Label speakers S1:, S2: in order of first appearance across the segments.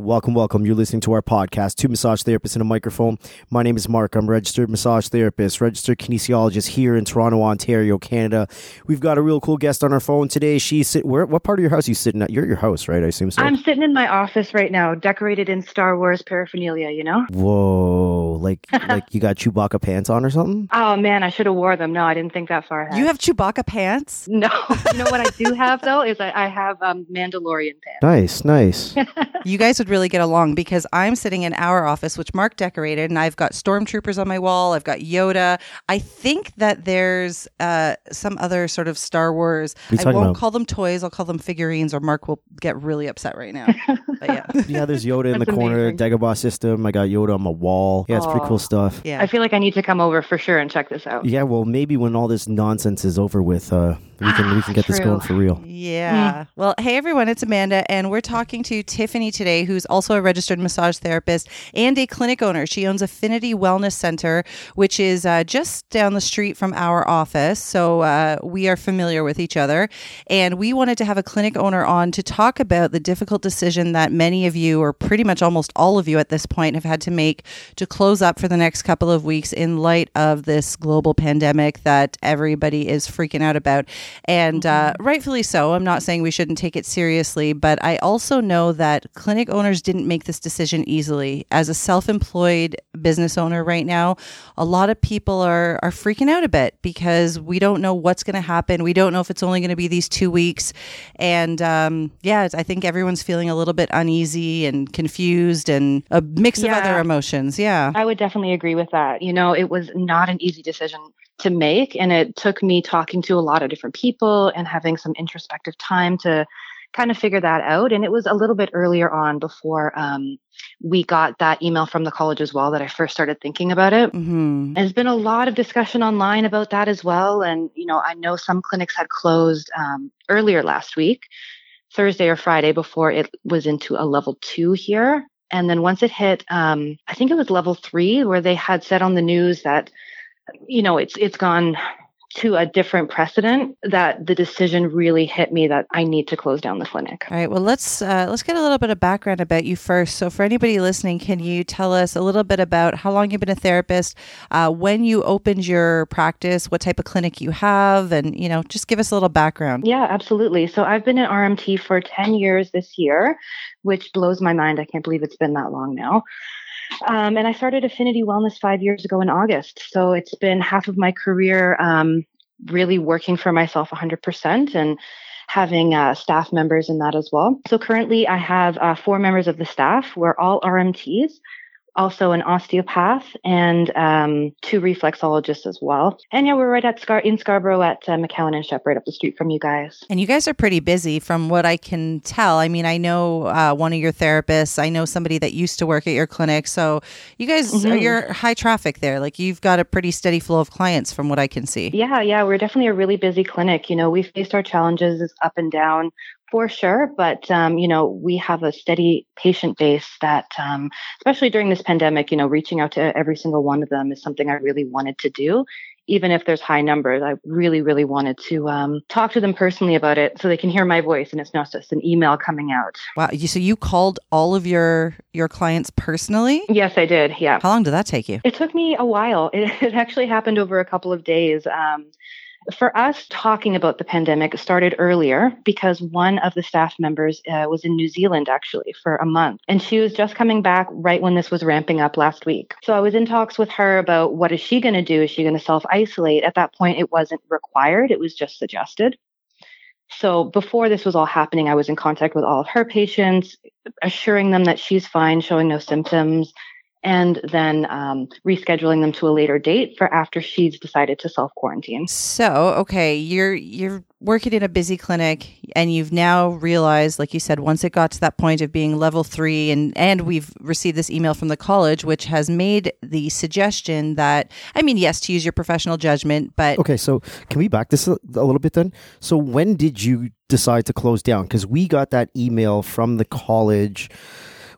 S1: Welcome, welcome. You're listening to our podcast, Two Massage Therapists and a Microphone. My name is Mark. I'm a registered massage therapist, registered kinesiologist here in Toronto, Ontario, Canada. We've got a real cool guest on our phone today. She's sit, where, what part of your house are you sitting at? You're at your house, right? I assume so.
S2: I'm sitting in my office right now, decorated in Star Wars paraphernalia, you know?
S1: Whoa, like like you got Chewbacca pants on or something?
S2: Oh man, I should have wore them. No, I didn't think that far ahead.
S3: You have Chewbacca pants?
S2: No. you know what I do have though is I, I have um, Mandalorian pants.
S1: Nice, nice.
S3: You guys would really get along because I'm sitting in our office, which Mark decorated, and I've got stormtroopers on my wall. I've got Yoda. I think that there's uh, some other sort of Star Wars.
S1: What are you
S3: I won't
S1: about?
S3: call them toys. I'll call them figurines, or Mark will get really upset right now. But yeah,
S1: yeah, there's Yoda in the corner,
S2: amazing.
S1: Dagobah system. I got Yoda on my wall. Yeah, it's pretty cool stuff.
S3: yeah.
S2: I feel like I need to come over for sure and check this out.
S1: Yeah, well, maybe when all this nonsense is over with, uh, we can we can get this going for real.
S3: Yeah. Well, hey everyone, it's Amanda, and we're talking to Tiffany today, who's also a registered massage therapist and a clinic owner. She owns Affinity Wellness Center, which is uh, just down the street from our office. So uh, we are familiar with each other. And we wanted to have a clinic owner on to talk about the difficult decision that many of you, or pretty much almost all of you at this point, have had to make to close up for the next couple of weeks in light of this global pandemic that everybody is freaking out about. And uh, rightfully so. I'm not saying we shouldn't take it seriously, but I also know that clinic owners didn't make this decision easily. As a self employed business owner right now, a lot of people are, are freaking out a bit because we don't know what's going to happen. We don't know if it's only going to be these two weeks. And um, yeah, I think everyone's feeling a little bit uneasy and confused and a mix of other emotions. Yeah.
S2: I would definitely agree with that. You know, it was not an easy decision to make, and it took me talking to a lot of different people and having some introspective time to kind of figure that out. And it was a little bit earlier on before um, we got that email from the college as well that I first started thinking about it.
S3: hmm
S2: There's been a lot of discussion online about that as well. And, you know, I know some clinics had closed um, earlier last week, Thursday or Friday, before it was into a level two here. And then once it hit, um, I think it was level three, where they had said on the news that, you know, it's it's gone to a different precedent. That the decision really hit me that I need to close down the clinic.
S3: All right. Well, let's uh, let's get a little bit of background about you first. So, for anybody listening, can you tell us a little bit about how long you've been a therapist, uh, when you opened your practice, what type of clinic you have, and you know, just give us a little background.
S2: Yeah, absolutely. So I've been at RMT for 10 years this year, which blows my mind. I can't believe it's been that long now. Um, and I started Affinity Wellness five years ago in August. So it's been half of my career um, really working for myself 100% and having uh, staff members in that as well. So currently I have uh, four members of the staff. We're all RMTs. Also, an osteopath and um, two reflexologists as well. And yeah, we're right at Scar in Scarborough at uh, McCowan and Sheppard up the street from you guys.
S3: And you guys are pretty busy from what I can tell. I mean, I know uh, one of your therapists. I know somebody that used to work at your clinic. So you guys are
S2: Mhm.
S3: you're high traffic there. Like you've got a pretty steady flow of clients from what I can see.
S2: Yeah, yeah, we're definitely a really busy clinic. You know, we faced our challenges up and down for sure, but um, you know, we have a steady patient base that, um, especially during this pandemic, you know, reaching out to every single one of them is something I really wanted to do. Even if there's high numbers, I really, really wanted to um, talk to them personally about it so they can hear my voice and it's not just an email coming out.
S3: Wow. So you called all of your your clients personally?
S2: Yes, I did. Yeah.
S3: How long did that take you?
S2: It took me a while. It, it actually happened over a couple of days. Um, for us, talking about the pandemic started earlier because one of the staff members uh, was in New Zealand actually for a month, and she was just coming back right when this was ramping up last week. So I was in talks with her about what is she going to do? Is she going to self isolate? At that point, it wasn't required; it was just suggested. So before this was all happening, I was in contact with all of her patients, assuring them that she's fine, showing no symptoms, and then um, rescheduling them to a later date for after she's decided to self quarantine.
S3: So, okay, you're you're working in a busy clinic and you've now realized like you said once it got to that point of being level 3 and and we've received this email from the college which has made the suggestion that I mean, yes, to use your professional judgment, but
S1: Okay, so can we back this a, a little bit then? So when did you decide to close down? Because we got that email from the college.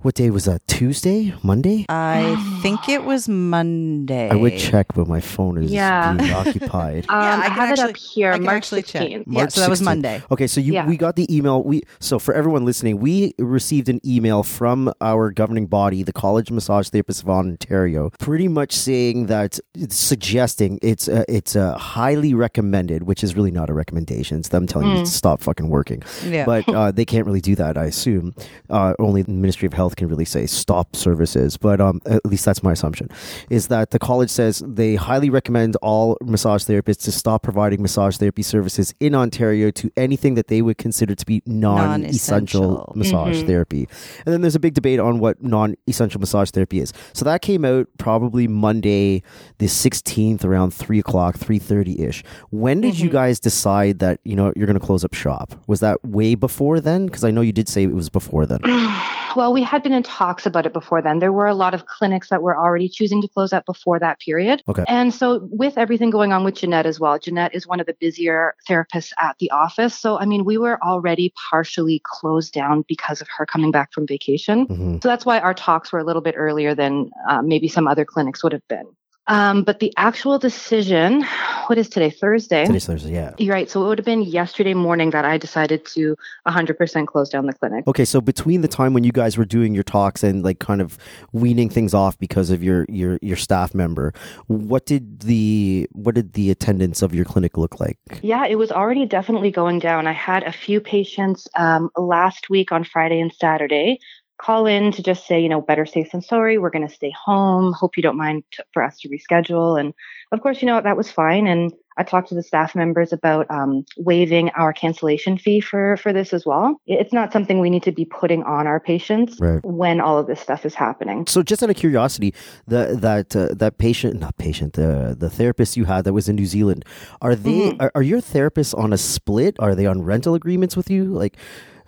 S1: What day was that? Tuesday? Monday?
S3: I think it was Monday.
S1: I would check, but my phone is
S2: Yeah.
S1: being occupied.
S2: Um,
S3: Yeah, I
S2: I,
S3: can
S2: have it up here,
S3: I
S2: March
S3: actually check.
S2: 16th.
S3: Yeah, so that was Monday.
S1: Okay, so you
S2: Yeah.
S1: we got the email. We so for everyone listening, we received an email from our governing body, the College of Massage Therapists of Ontario, pretty much saying that it's suggesting it's uh, it's uh, highly recommended, which is really not a recommendation. It's them telling you to stop fucking working.
S3: Yeah.
S1: But uh, they can't really do that, I assume. Uh, only the Ministry of Health can really say stop services. But um, at least that's my assumption. Is that the college says they highly recommend all massage therapists to stop providing massage therapy services in Ontario to anything that they would consider to be non-essential
S3: Non-essential.
S1: massage therapy. And then there's a big debate on what non-essential massage therapy is. So that came out probably Monday, the 16th, around three o'clock, three thirty ish. When did you guys decide that you know you're going to close up shop? Was that way before then? Because I know you did say it was before then.
S2: Well, we had been in talks about it before then. There were a lot of clinics that were already choosing to close up before that period.
S1: Okay.
S2: And so, with everything going on with Jeanette as well, Jeanette is one of the busier therapists at the office. So, I mean, we were already partially closed down because of her coming back from vacation.
S1: hmm
S2: So, that's why our talks were a little bit earlier than uh, maybe some other clinics would have been. Um, but the actual decision, what is today? Thursday.
S1: Today's Thursday, yeah.
S2: You're right. So, it would have been yesterday morning that I decided to 100% close down the clinic.
S1: Okay, so between the time when you guys were doing your talks and like kind of weaning things off because of your your your staff member, what did the what did the attendance of your clinic look like?
S2: Yeah, it was already definitely going down. I had a few patients um, last week on Friday and Saturday call in to just say, you know, better safe than sorry. We're going to stay home. Hope you don't mind t- for us to reschedule. And of course, you know, that was fine. And I talked to the staff members about um, waiving our cancellation fee for for this as well. It's not something we need to be putting on our patients
S1: Right.
S2: when all of this stuff is happening.
S1: So, just out of curiosity, the, that uh, that patient, not patient, the the therapist you had that was in New Zealand, are they
S2: Mhm.
S1: are, are your therapists on a split? Are they on rental agreements with you? Like,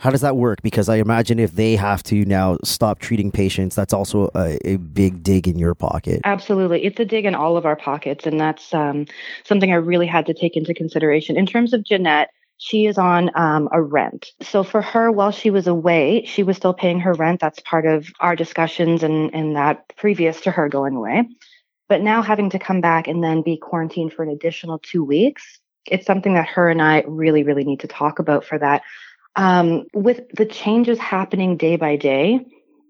S1: how does that work? Because I imagine if they have to now stop treating patients, that's also a, a big dig in your pocket.
S2: Absolutely. It's a dig in all of our pockets. And that's um, something I really had to take into consideration. In terms of Jeanette, she is on um, a rent. So for her, while she was away, she was still paying her rent. That's part of our discussions and, and that previous to her going away. But now having to come back and then be quarantined for an additional two weeks, it's something that her and I really, really need to talk about for that. Um, with the changes happening day by day,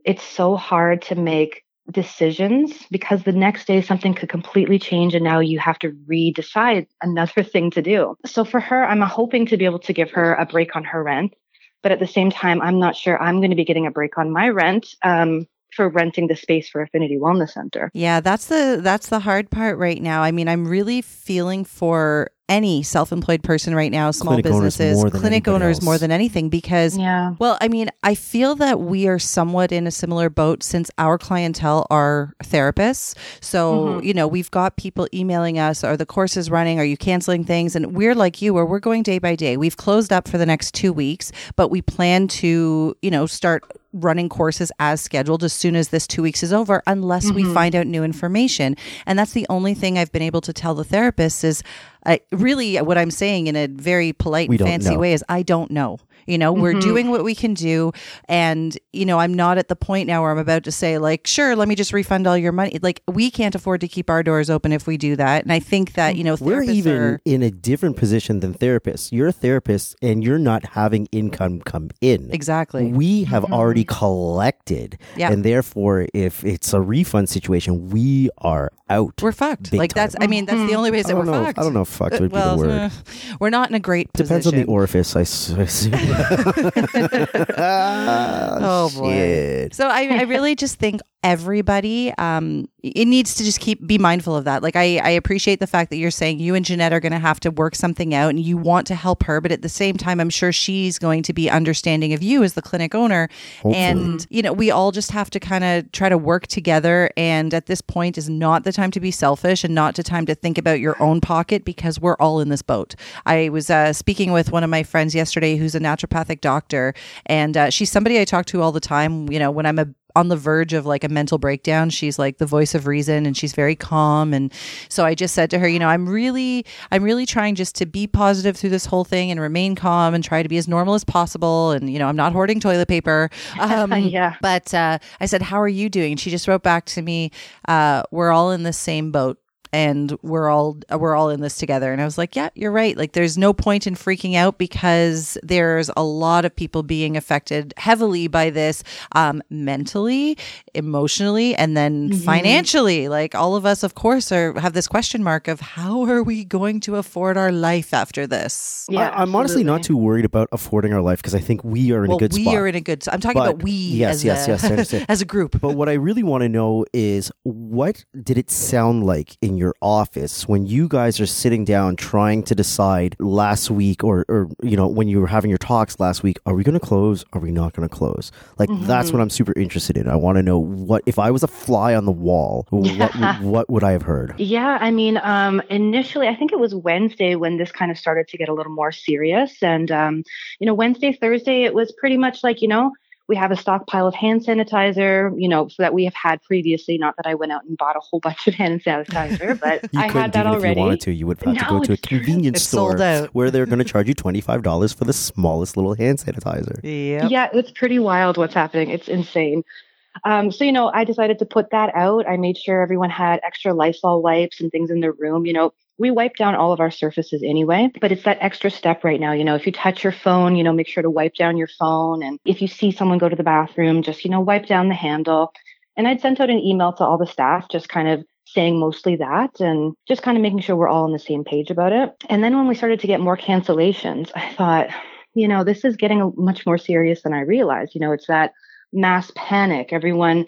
S2: it's so hard to make decisions because the next day something could completely change and now you have to re-decide another thing to do. So for her, I'm hoping to be able to give her a break on her rent, but at the same time, I'm not sure I'm going to be getting a break on my rent um, for renting the space for Affinity Wellness Center.
S3: Yeah, that's the that's the hard part right now. I mean, I'm really feeling for any self-employed person right now, small
S1: Clinic
S3: businesses,
S1: more than
S3: clinic owners
S1: else.
S3: more than anything because
S2: Yeah.
S3: well, I mean, I feel that we are somewhat in a similar boat since our clientele are therapists. So,
S2: Mhm.
S3: you know, we've got people emailing us, are the courses running? Are you canceling things? And we're like you, where we're going day by day. We've closed up for the next two weeks, but we plan to, you know, start running courses as scheduled as soon as this two weeks is over, unless we
S2: Mhm.
S3: find out new information. And that's the only thing I've been able to tell the therapists is uh, really what I'm saying in a very polite and fancy
S1: know.
S3: way is I don't know. You know, we're
S2: Mhm.
S3: doing what we can do. And, you know, I'm not at the point now where I'm about to say, like, sure, let me just refund all your money. Like, we can't afford to keep our doors open if we do that. And I think that, you know,
S1: We're even
S3: are.
S1: in a different position than therapists. You're a therapist and you're not having income come in.
S3: Exactly.
S1: We have
S2: Mhm.
S1: already collected.
S3: Yeah.
S1: And therefore, if it's a refund situation, we are out.
S3: We're fucked. Like, that's, I mean, that's the
S2: Mhm.
S3: only way that we're
S1: know.
S3: fucked.
S1: I don't know if fucked would
S3: well,
S1: be the word.
S3: uh, we're not in a great position.
S1: Depends
S3: position.
S1: on the orifice, I s- I assume.
S3: Oh, boy.
S1: Shit.
S3: So I, I really just think everybody um it needs to just keep be mindful of that. Like i i appreciate the fact that you're saying you and jeanette are going to have to work something out and you want to help her but at the same time i'm sure she's going to be understanding of you as the clinic owner.
S1: Hopefully.
S3: and you know we all just have to kind of try to work together. And at this point is not the time to be selfish and not the time to think about your own pocket because we're all in this boat. I was uh, speaking with one of my friends yesterday who's a naturopathic doctor and uh, she's somebody i talk to all the time. You know when i'm a on the verge of like a mental breakdown. She's like the voice of reason and she's very calm. And so I just said to her, you know, I'm really, I'm really trying just to be positive through this whole thing and remain calm and try to be as normal as possible. And, you know, I'm not hoarding toilet paper. Um,
S2: yeah.
S3: But uh, I said, how are you doing? And she just wrote back to me, uh, we're all in the same boat and we're all we're all in this together. And i was like yeah you're right. Like there's no point in freaking out because there's a lot of people being affected heavily by this um, mentally emotionally and then mm-hmm. financially. Like all of us of course are have this question mark of how are we going to afford our life after this?
S1: Yeah I, am honestly not too worried about affording our life because i think we are in
S3: well,
S1: a good
S3: we
S1: spot.
S3: we are in a good i'm talking
S1: but,
S3: about we
S1: yes
S3: as
S1: yes
S3: a,
S1: yes
S3: as a group.
S1: But what i really want to know is what did it sound like in your office when you guys are sitting down trying to decide last week or, or you know, when you were having your talks last week, are we going to close? Are we not going to close? Like, mm-hmm. that's what I'm super interested in. I want to know what, if I was a fly on the wall, what, what would I have heard?
S2: Yeah. I mean, um, initially, I think it was Wednesday when this kind of started to get a little more serious. And, um, you know, Wednesday, Thursday, it was pretty much like, you know, we have a stockpile of hand sanitizer, you know, so that we have had previously. Not that I went out and bought a whole bunch of hand sanitizer, but I had that already.
S1: If you wanted to, you would have no, to go to a convenience store where they're going to charge you twenty five dollars for the smallest little hand sanitizer.
S3: Yeah,
S2: yeah, it's pretty wild what's happening. It's insane. Um, so, you know, I decided to put that out. I made sure everyone had extra Lysol wipes and things in their room. You know, we wipe down all of our surfaces anyway, but it's that extra step right now. You know, if you touch your phone, you know, make sure to wipe down your phone. And if you see someone go to the bathroom, just, you know, wipe down the handle. And I'd sent out an email to all the staff, just kind of saying mostly that and just kind of making sure we're all on the same page about it. And then when we started to get more cancellations, I thought, you know, this is getting much more serious than I realized. You know, it's that mass panic, everyone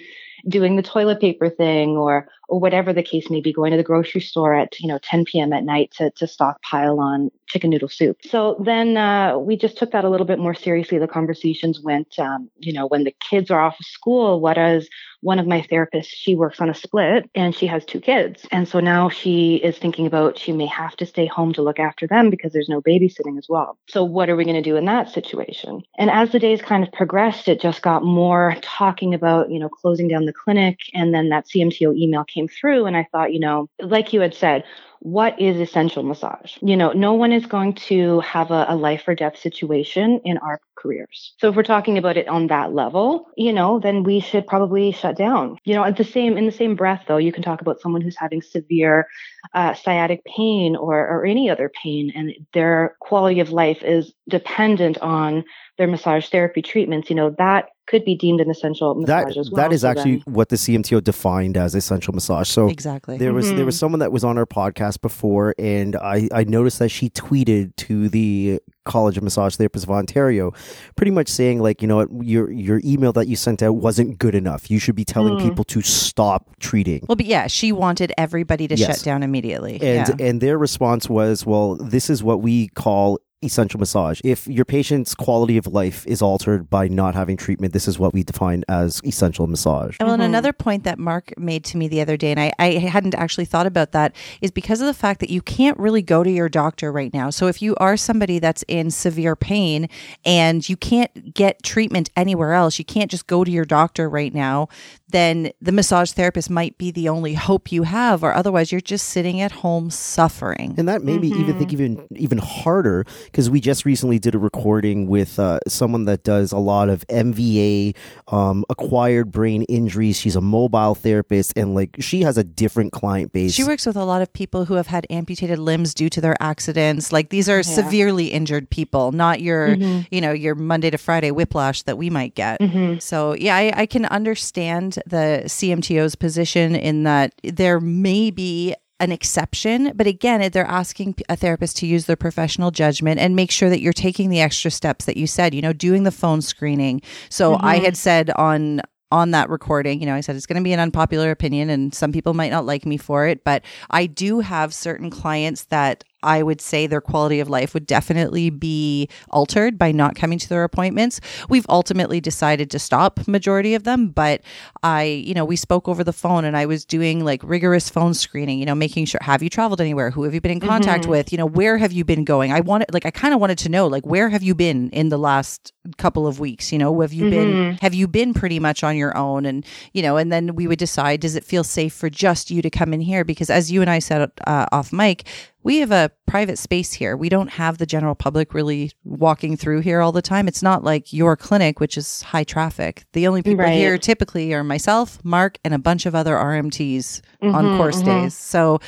S2: doing the toilet paper thing or or whatever the case may be, going to the grocery store at you know 10 p.m. at night to to stockpile on chicken noodle soup. So then uh, we just took that a little bit more seriously. The conversations went, um, you know, when the kids are off of school, what does one of my therapists, she works on a split and she has two kids. And so now she is thinking about she may have to stay home to look after them because there's no babysitting as well. So what are we going to do in that situation? And as the days kind of progressed, it just got more talking about, you know, closing down the clinic. And then that CMTO email came through. And I thought, you know, like you had said, what is essential massage? You know, no one is going to have a, a, life or death situation in our careers. So if we're talking about it on that level, you know, then we should probably shut down. You know, at the same in the same breath though, you can talk about someone who's having severe uh, sciatic pain or or any other pain, and their quality of life is dependent on their massage therapy treatments. You know, that could be deemed an essential massage
S1: that,
S2: as well.
S1: That is actually then. what the CMTO defined as essential massage. So
S3: exactly,
S1: there was mm-hmm. there was someone that was on our podcast before, and I I noticed that she tweeted to the College of Massage Therapists of Ontario, pretty much saying like you know what your your email that you sent out wasn't good enough. You should be telling mm. people to stop treating.
S3: Well, but yeah, she wanted everybody to yes. shut down immediately,
S1: and
S3: yeah.
S1: and their response was, well, this is what we call essential massage. If your patient's quality of life is altered by not having treatment, this is what we define as essential massage.
S3: Well, mm-hmm. and another point that Mark made to me the other day, and I, I hadn't actually thought about that, is because of the fact that you can't really go to your doctor right now. So if you are somebody that's in severe pain and you can't get treatment anywhere else, you can't just go to your doctor right now, then the massage therapist might be the only hope you have, or otherwise you're just sitting at home suffering.
S1: And that made mm-hmm. me even think mm-hmm. even even harder because we just recently did a recording with uh, someone that does a lot of MVA, um, acquired brain injuries. She's a mobile therapist, and like she has a different client base.
S3: She works with a lot of people who have had amputated limbs due to their accidents. Like these are yeah. severely injured people, not your mm-hmm. you know your Monday to Friday whiplash that we might get. Mm-hmm. So yeah, I, I can understand the CMTO's position in that there may be an exception, but again, they're asking a therapist to use their professional judgment and make sure that you're taking the extra steps that you said, you know, doing the phone screening. So mm-hmm. I had said on on that recording, you know, I said it's going to be an unpopular opinion and some people might not like me for it, but I do have certain clients that I would say their quality of life would definitely be altered by not coming to their appointments. We've ultimately decided to stop majority of them, but I, you know, we spoke over the phone and I was doing like rigorous phone screening, you know, making sure have you traveled anywhere? Who have you been in contact
S2: Mhm.
S3: with? You know, where have you been going? I wanted like I kind of wanted to know like where have you been in the last couple of weeks? You know, have you been
S2: Mhm.
S3: have you been pretty much on your own and you know, and then we would decide does it feel safe for just you to come in here because as you and I said uh, off mic, we have a private space here. We don't have the general public really walking through here all the time. It's not like your clinic, which is high traffic. The only people
S2: Right.
S3: here typically are myself, Mark, and a bunch of other RMTs on
S2: Mhm,
S3: course
S2: mhm.
S3: days. So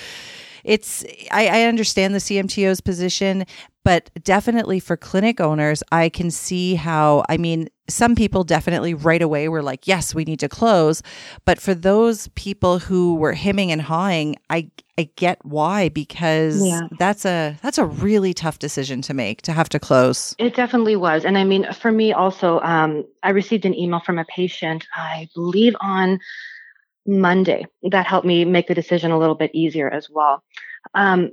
S3: it's I, I understand the CMTO's position, but definitely for clinic owners, I can see how I mean some people definitely right away were like, yes, we need to close. But for those people who were hemming and hawing, I I get why because
S2: Yeah.
S3: that's a that's a really tough decision to make to have to close.
S2: It definitely was. And I mean, for me also, um, I received an email from a patient, I believe on Monday, that helped me make the decision a little bit easier as well. Um,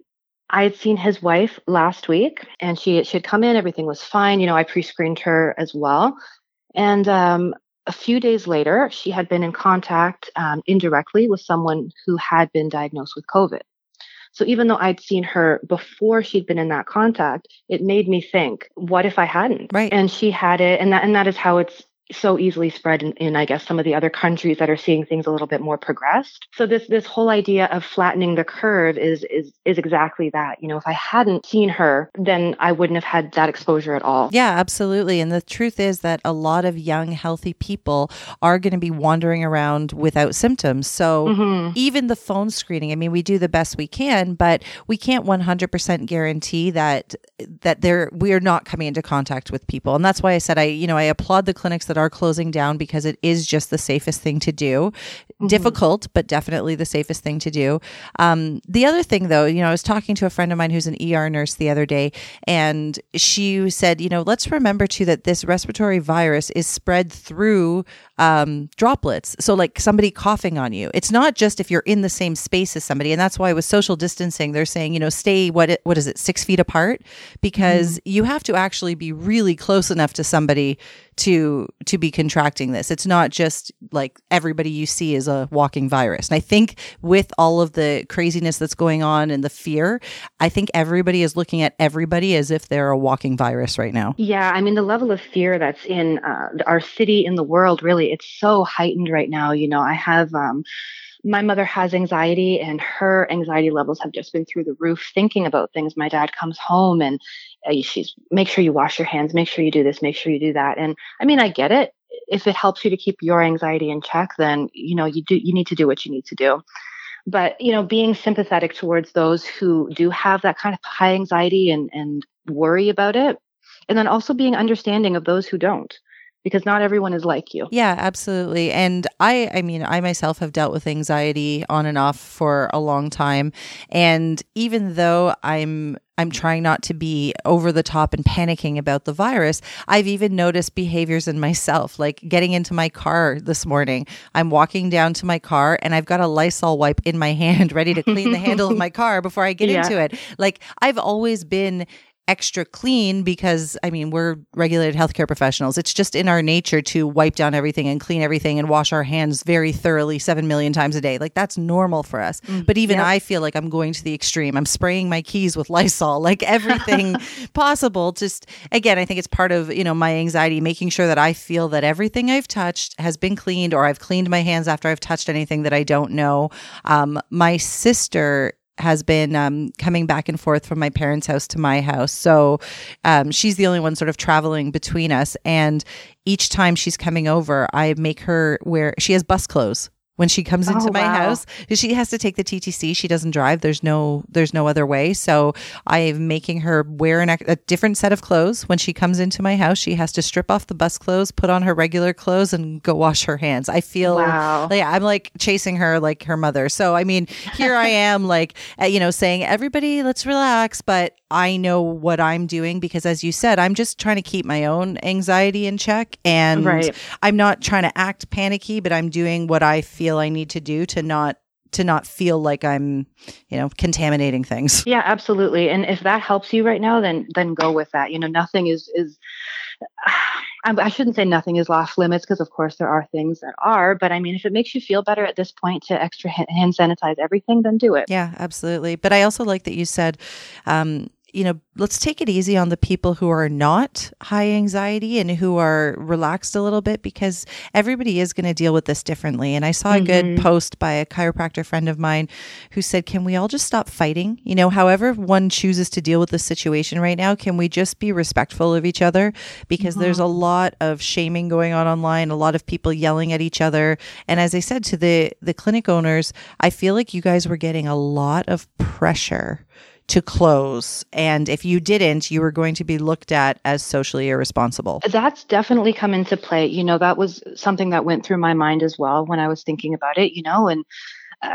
S2: I had seen his wife last week and she, she had come in, everything was fine. You know, I pre screened her as well. And um, a few days later, she had been in contact um, indirectly with someone who had been diagnosed with COVID. So even though I'd seen her before she'd been in that contact, it made me think, what if I hadn't?
S3: Right.
S2: And she had it, and that and that is how it's so easily spread in, in I guess some of the other countries that are seeing things a little bit more progressed. So this this whole idea of flattening the curve is is is exactly that. You know, if I hadn't seen her, then I wouldn't have had that exposure at all.
S3: Yeah, absolutely. And the truth is that a lot of young, healthy people are going to be wandering around without symptoms. So
S2: Mhm.
S3: even the phone screening, I mean, we do the best we can, but we can't 100% guarantee that that they're we are not coming into contact with people. And that's why I said I, you know, I applaud the clinics that are closing down because it is just the safest thing to do. Difficult, but definitely the safest thing to do. Um, the other thing, though, you know, I was talking to a friend of mine who's an ER nurse the other day, and she said, you know, let's remember too that this respiratory virus is spread through um, droplets. So, like somebody coughing on you. It's not just if you're in the same space as somebody, and that's why with social distancing, they're saying, you know, stay what it, what is it, six feet apart, because you have to actually be really close enough to somebody to to be contracting this. It's not just like everybody you see is a walking virus. And I think with all of the craziness that's going on and the fear, I think everybody is looking at everybody as if they're a walking virus right now.
S2: Yeah, I mean the level of fear that's in uh, our city, in the world, really, it's so heightened right now. You know, I have um, my mother has anxiety, and her anxiety levels have just been through the roof. Thinking about things, my dad comes home and uh, she's make sure you wash your hands, make sure you do this, make sure you do that. And I mean, I get it. If it helps you to keep your anxiety in check, then you know you do you need to do what you need to do but you know being sympathetic towards those who do have that kind of high anxiety and and worry about it and then also being understanding of those who don't because not everyone is like you
S3: Yeah, absolutely. And I I mean, I myself have dealt with anxiety on and off for a long time, and even though I'm I'm trying not to be over the top and panicking about the virus. I've even noticed behaviors in myself, like getting into my car this morning. I'm walking down to my car and I've got a Lysol wipe in my hand ready to clean the handle of my car before I get
S2: Yeah.
S3: into it. Like I've always been extra clean because I mean we're regulated healthcare professionals. It's just in our nature to wipe down everything and clean everything and wash our hands very thoroughly 7 million times a day. Like that's normal for us. But even
S2: Yep.
S3: I feel like I'm going to the extreme. I'm spraying my keys with Lysol, like everything possible. Just again, I think it's part of, you know, my anxiety making sure that I feel that everything I've touched has been cleaned or I've cleaned my hands after I've touched anything that I don't know. Um my sister has been um, coming back and forth from my parents' house to my house. So um, she's the only one sort of traveling between us. And each time she's coming over, I make her wear, she has bus clothes. When she comes into
S2: Oh,
S3: my
S2: wow.
S3: house, she has to take the TTC. She doesn't drive. There's no, there's no other way. So I'm making her wear an, a different set of clothes. When she comes into my house, she has to strip off the bus clothes, put on her regular clothes, and go wash her hands. I feel
S2: Wow.
S3: yeah, I'm like chasing her like her mother. So I mean, here I am, like uh, you know, saying everybody, let's relax. But I know what I'm doing because, as you said, I'm just trying to keep my own anxiety in check, and
S2: Right.
S3: I'm not trying to act panicky, but I'm doing what I feel I need to do to not to not feel like I'm, you know, contaminating things.
S2: Yeah, absolutely. And if that helps you right now, then then go with that. You know, nothing is is I shouldn't say nothing is off limits because, of course, there are things that are. But I mean, if it makes you feel better at this point to extra hand sanitize everything, then do it.
S3: Yeah, absolutely. But I also like that you said, um, you know, let's take it easy on the people who are not high anxiety and who are relaxed a little bit because everybody is going to deal with this differently. And I saw mm-hmm. a good mm-hmm. post by a chiropractor friend of mine who said, Can we all just stop fighting? You know, however one chooses to deal with the situation right now, can we just be respectful of each other? Because mm-hmm. there's a lot of shaming going on online, a lot of people yelling at each other. And as I said to the, the clinic owners, I feel like you guys were getting a lot of pressure to close. And if you didn't, you were going to be looked at as socially irresponsible.
S2: That's definitely come into play. You know, that was something that went through my mind as well when I was thinking about it, you know, and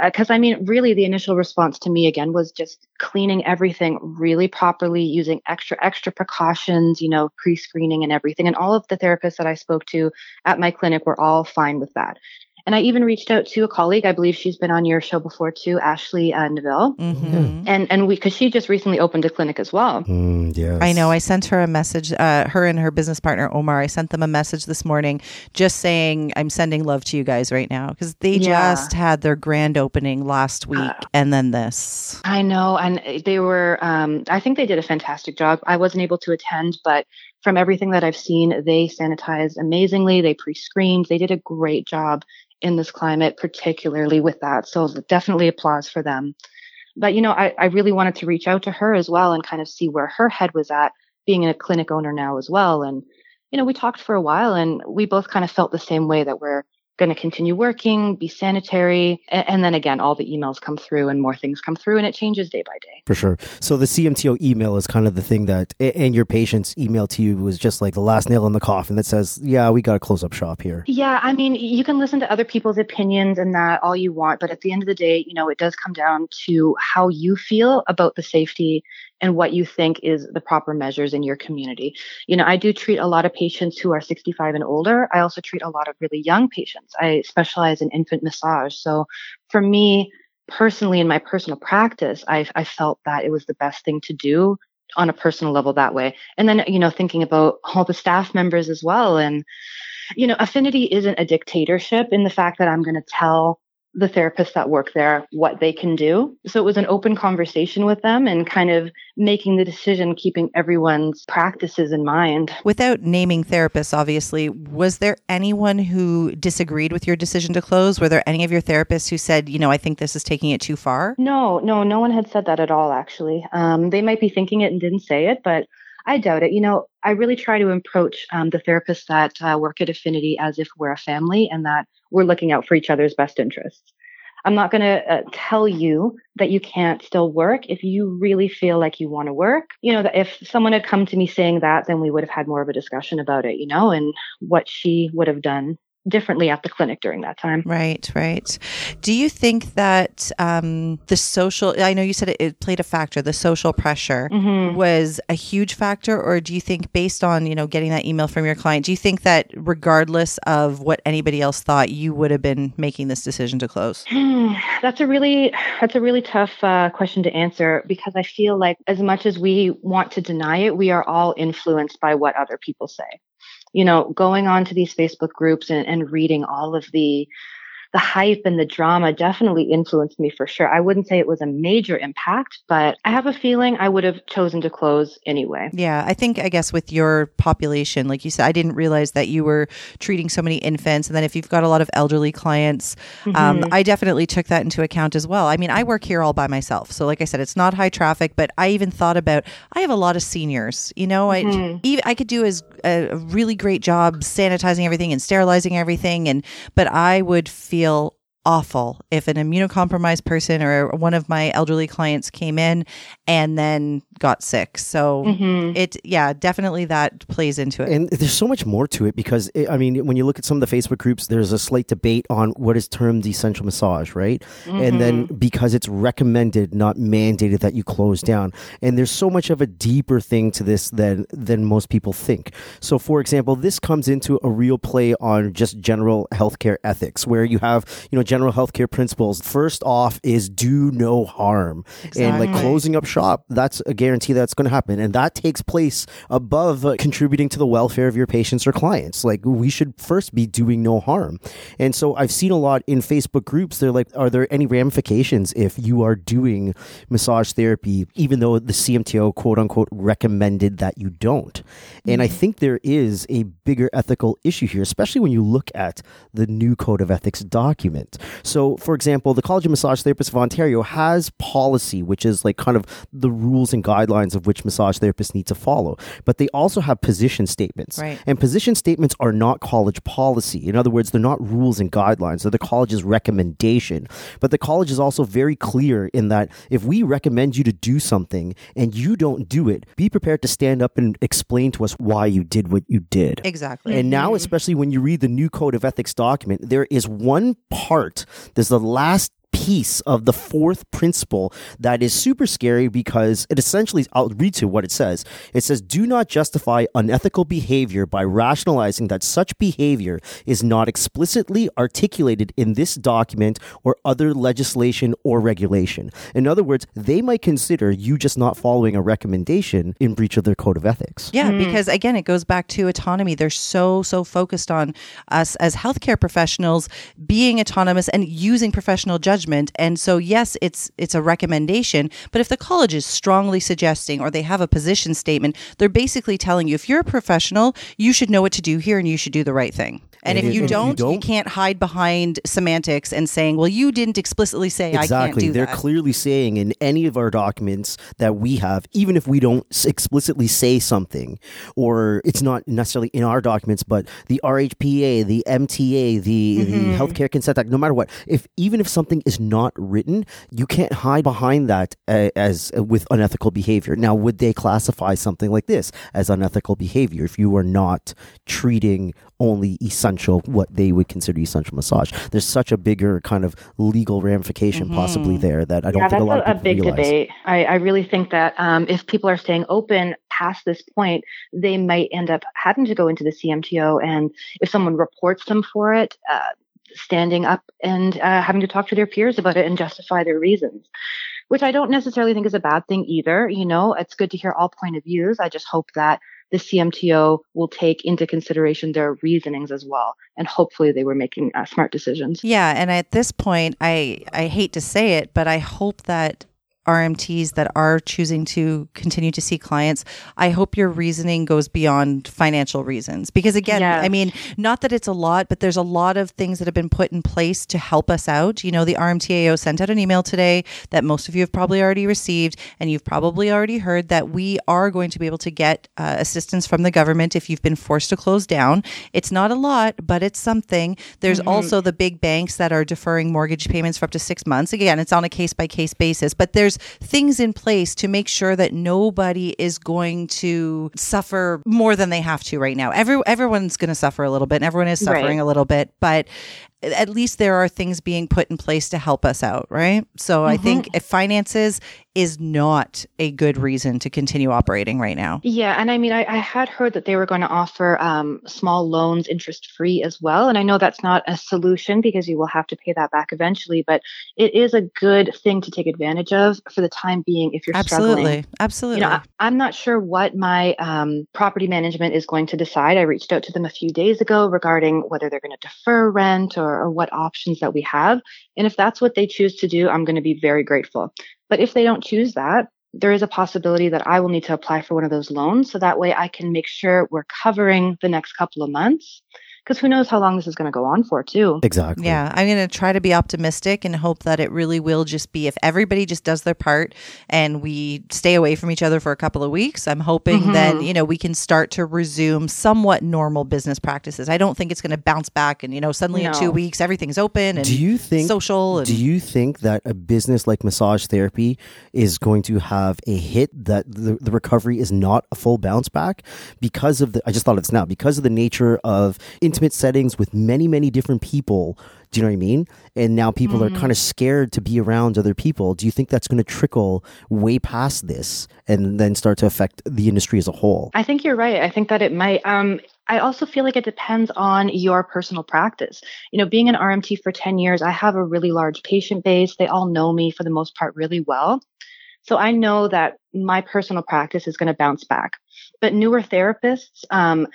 S2: because uh, I mean, really, the initial response to me again was just cleaning everything really properly, using extra, extra precautions, you know, pre screening and everything. And all of the therapists that I spoke to at my clinic were all fine with that. And I even reached out to a colleague. I believe she's been on your show before too, Ashley uh, Neville. Mm-hmm. And and we because she just recently opened a clinic as well.
S1: Mm, yes.
S3: I know. I sent her a message. Uh, her and her business partner Omar. I sent them a message this morning, just saying I'm sending love to you guys right now because they yeah. just had their grand opening last week, uh, and then this.
S2: I know, and they were. Um, I think they did a fantastic job. I wasn't able to attend, but from everything that I've seen, they sanitized amazingly. They pre-screened. They did a great job in this climate, particularly with that. So definitely applause for them. But, you know, I, I really wanted to reach out to her as well and kind of see where her head was at being a clinic owner now as well. And, you know, we talked for a while and we both kind of felt the same way that we're going to continue working, be sanitary. And then again, all the emails come through and more things come through and it changes day by day.
S1: For sure. So the CMTO email is kind of the thing that, and your patient's email to you was just like the last nail in the coffin that says, yeah, we got to close up shop here.
S2: Yeah. I mean, you can listen to other people's opinions and that all you want. But at the end of the day, you know, it does come down to how you feel about the safety and what you think is the proper measures in your community. You know, I do treat a lot of patients who are 65 and older. I also treat a lot of really young patients. I specialize in infant massage. So for me, personally, in my personal practice, I, I felt that it was the best thing to do on a personal level that way. And then, you know, thinking about all the staff members as well. And, you know, affinity isn't a dictatorship in the fact that I'm going to tell the therapists that work there what they can do. So it was an open conversation with them and kind of making the decision, keeping everyone's practices in mind.
S3: Without naming therapists, obviously, was there anyone who disagreed with your decision to close? Were there any of your therapists who said, you know, I think this is taking it too far?
S2: No, no, no one had said that at all, actually. Um, they might be thinking it and didn't say it, but I doubt it. You know, I really try to approach um, the therapists that uh, work at Affinity as if we're a family and that we're looking out for each other's best interests. I'm not going to uh, tell you that you can't still work if you really feel like you want to work. You know, if someone had come to me saying that, then we would have had more of a discussion about it, you know, and what she would have done differently at the clinic during that time.
S3: Right, right. Do you think that um, the social, I know you said it, it, played a factor, the social pressure mm-hmm. was a huge factor, or do you think based on, you know, getting that email from your client, do you think that regardless of what anybody else thought, you would have been making this decision to close?
S2: that's a really, that's a really tough uh, question to answer because I feel like as much as we want to deny it, we are all influenced by what other people say you know, going on to these Facebook groups and, and reading all of the the hype and the drama definitely influenced me for sure. I wouldn't say it was a major impact, but I have a feeling I would have chosen to close anyway.
S3: Yeah, I think, I guess, with your population, like you said, I didn't realize that you were treating so many infants. And then if you've got a lot of elderly clients, um, mm-hmm. um, I definitely took that into account as well. I mean, I work here all by myself. So, like I said, it's not high traffic, but I even thought about, I have a lot of seniors, you know, mm-hmm. I, even, I could do as a really great job sanitizing everything and sterilizing everything. And, but I would feel awful if an immunocompromised person or one of my elderly clients came in and then got sick. So mm-hmm. it, yeah, definitely that plays into it.
S1: And there's so much more to it because, it, I mean, when you look at some of the Facebook groups, there's a slight debate on what is termed essential massage, right? Mm-hmm. And then mm-hmm. because it's recommended, not mandated that you close down. And there's so much of a deeper thing to this than, than most people think. So, for example, this comes into a real play on just general healthcare ethics, where you have, you know, general healthcare principles. First off is do no harm. Exactly. And like closing up shop, that's a guarantee that's going to happen. And that takes place above uh, contributing to the welfare of your patients or clients. Like we should first be doing no harm. And so I've seen a lot in Facebook groups. They're like, are there any ramifications if you are doing massage therapy, even though the CMTO quote unquote recommended that you don't? And I mm-hmm. think there is a bigger ethical issue here, especially when you look at the new code of ethics document. So, for example, the College of Massage Therapists of Ontario has policy, which is like kind of the rules and guidelines of which massage therapists need to follow. But they also have position statements.
S3: Right.
S1: And position statements are not college policy. In other words, they're not rules and guidelines. They're the college's recommendation. But the college is also very clear in that if we recommend you to do something and you don't do it, be prepared to stand up and explain to us why you did what you did.
S3: Exactly.
S1: And now, mm-hmm. especially when you read the new code of ethics document, there is one part, there's the last piece of the fourth principle that is super scary because it essentially, I'll read to what it says. It says, do not justify unethical behavior by rationalizing that such behavior is not explicitly articulated in this document or other legislation or regulation. In other words, they might consider you just not following a recommendation in breach of their code of ethics.
S3: Yeah, mm. because again, it goes back to autonomy. They're so, so focused on us as healthcare professionals being autonomous and using professional judgment judgment. And so, yes, it's it's a recommendation. But if the college is strongly suggesting, or they have a position statement, they're basically telling you if you're a professional, you should know what to do here, and you should do the right thing. And, and if, you, don't, you, don't, you can't hide behind semantics and saying, "Well, you didn't explicitly say
S1: exactly.
S3: I can't do that.
S1: They're
S3: that."
S1: clearly saying in any of our documents that we have, even if we don't explicitly say something, or it's not necessarily in our documents, but the RHPA, the MTA, the, mm-hmm. the Healthcare Consent Act, no matter what, if even if something is not written, you can't hide behind that uh, as uh, with unethical behavior. Now, would they classify something like this as unethical behavior if you are not treating only essential what they would consider essential massage? There's such a bigger kind of legal ramification mm-hmm. possibly there that I don't
S2: yeah,
S1: think a lot
S2: a,
S1: of people
S2: a big
S1: realize.
S2: debate. I, I really think that um, if people are staying open past this point, they might end up having to go into the CMTO, and if someone reports them for it. Uh, standing up and uh, having to talk to their peers about it and justify their reasons, which I don't necessarily think is a bad thing either. You know, it's good to hear all point of views. I just hope that the CMTO will take into consideration their reasonings as well. And hopefully they were making uh, smart decisions.
S3: Yeah. And at this point, I, I hate to say it, but I hope that RMTs that are choosing to continue to see clients, I hope your reasoning goes beyond financial reasons. Because again. I mean, not that it's a lot, but there's a lot of things that have been put in place to help us out. You know, the RMTAO sent out an email today that most of you have probably already received, and you've probably already heard that we are going to be able to get uh, assistance from the government if you've been forced to close down. It's not a lot, but it's something. There's mm-hmm. also the big banks that are deferring mortgage payments for up to six months. Again, it's on a case by case basis, but there's things in place to make sure that nobody is going to suffer more than they have to right now. Every everyone's going to suffer a little bit, and everyone is suffering right. a little bit, but at least there are things being put in place to help us out, right? So mm-hmm. I think if finances is not a good reason to continue operating right now.
S2: Yeah, and I mean, I, I had heard that they were going to offer um, small loans interest free as well, and I know that's not a solution because you will have to pay that back eventually, but it is a good thing to take advantage of for the time being if you're
S3: absolutely,
S2: struggling.
S3: absolutely.
S2: You know, I, am not sure what my um, property management is going to decide. I reached out to them a few days ago regarding whether they're going to defer rent or or, or what options that we have. And if that's what they choose to do, I'm going to be very grateful. But if they don't choose that, there is a possibility that I will need to apply for one of those loans. So that way I can make sure we're covering the next couple of months because who knows how long this is going to go on for, too.
S1: Exactly.
S3: Yeah, I'm going to try to be optimistic and hope that it really will just be if everybody just does their part and we stay away from each other for a couple of weeks. I'm hoping
S2: Mhm.
S3: then, you know, we can start to resume somewhat normal business practices. I don't think it's going to bounce back and, you know, suddenly in two weeks everything's open and
S1: Do you think
S3: social and
S1: Do you think that a business like massage therapy is going to have a hit that the, the recovery is not a full bounce back because of the I just thought of this now because of the nature of intimate settings with many many different people do you know what I mean? And now people are kind of scared to be around other people. Do you think that's going to trickle way past this and then start to affect the industry as a whole?
S2: I think you're right. I think that it might. Um, I also feel like it depends on your personal practice. You know, being an RMT for 10 years, I have a really large patient base. They all know me for the most part really well. So I know that my personal practice is going to bounce back. But newer therapists, um,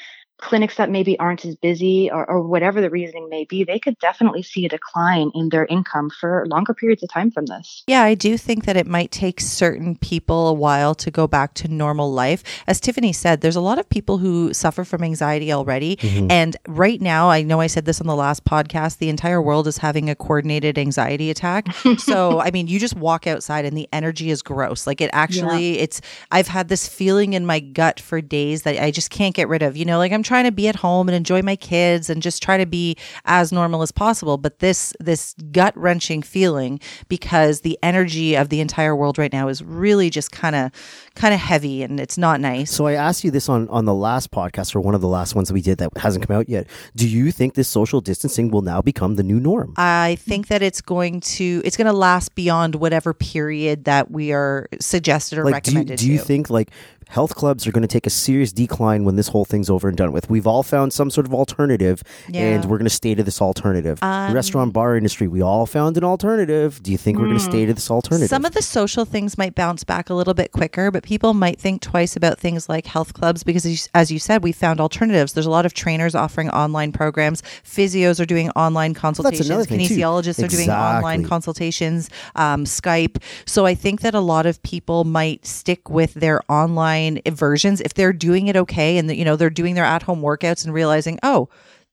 S2: clinics that maybe aren't as busy or, or whatever the reasoning may be, they could definitely see a decline in their income for longer periods of time from this.
S3: Yeah, I do think that it might take certain people a while to go back to normal life. As Tiffany said, there's a lot of people who suffer from anxiety already. Mm-hmm. And right now, I know I said this on the last podcast, the entire world is having a coordinated anxiety attack. so, I mean, you just walk outside and the energy is gross. Like it actually, it's, I've had this feeling in my gut for days that I just can't get rid of. You know, like I'm trying to be at home and enjoy my kids and just try to be as normal as possible. But this, this gut wrenching feeling because the energy of the entire world right now is really just kind of, kind of heavy and it's not nice.
S1: So I asked you this on on the last podcast or one of the last ones that we did that hasn't come out yet. Do you think this social distancing will now become the new norm?
S3: I think that it's going to it's going to last beyond whatever period that we are suggested or
S1: like do you,
S3: recommended.
S1: do you think like health clubs are going to take a serious decline when this whole thing's over and done with we've all found some sort of alternative and we're going to stay to this alternative
S3: Um,
S1: restaurant bar industry we all found an alternative do you think we're going to stay to this alternative
S3: Some of the social things might bounce back a little bit quicker, but people might think twice about things like health clubs because, as you- as you said, we found alternatives. There's a lot of trainers offering online programs. Physios are doing online consultations.
S1: too.
S3: Kinesiologists are doing online consultations. Um, Skype. So I think that a lot of people might stick with their online versions if they're doing it okay, and you know they're doing their at-home workouts and realizing, oh.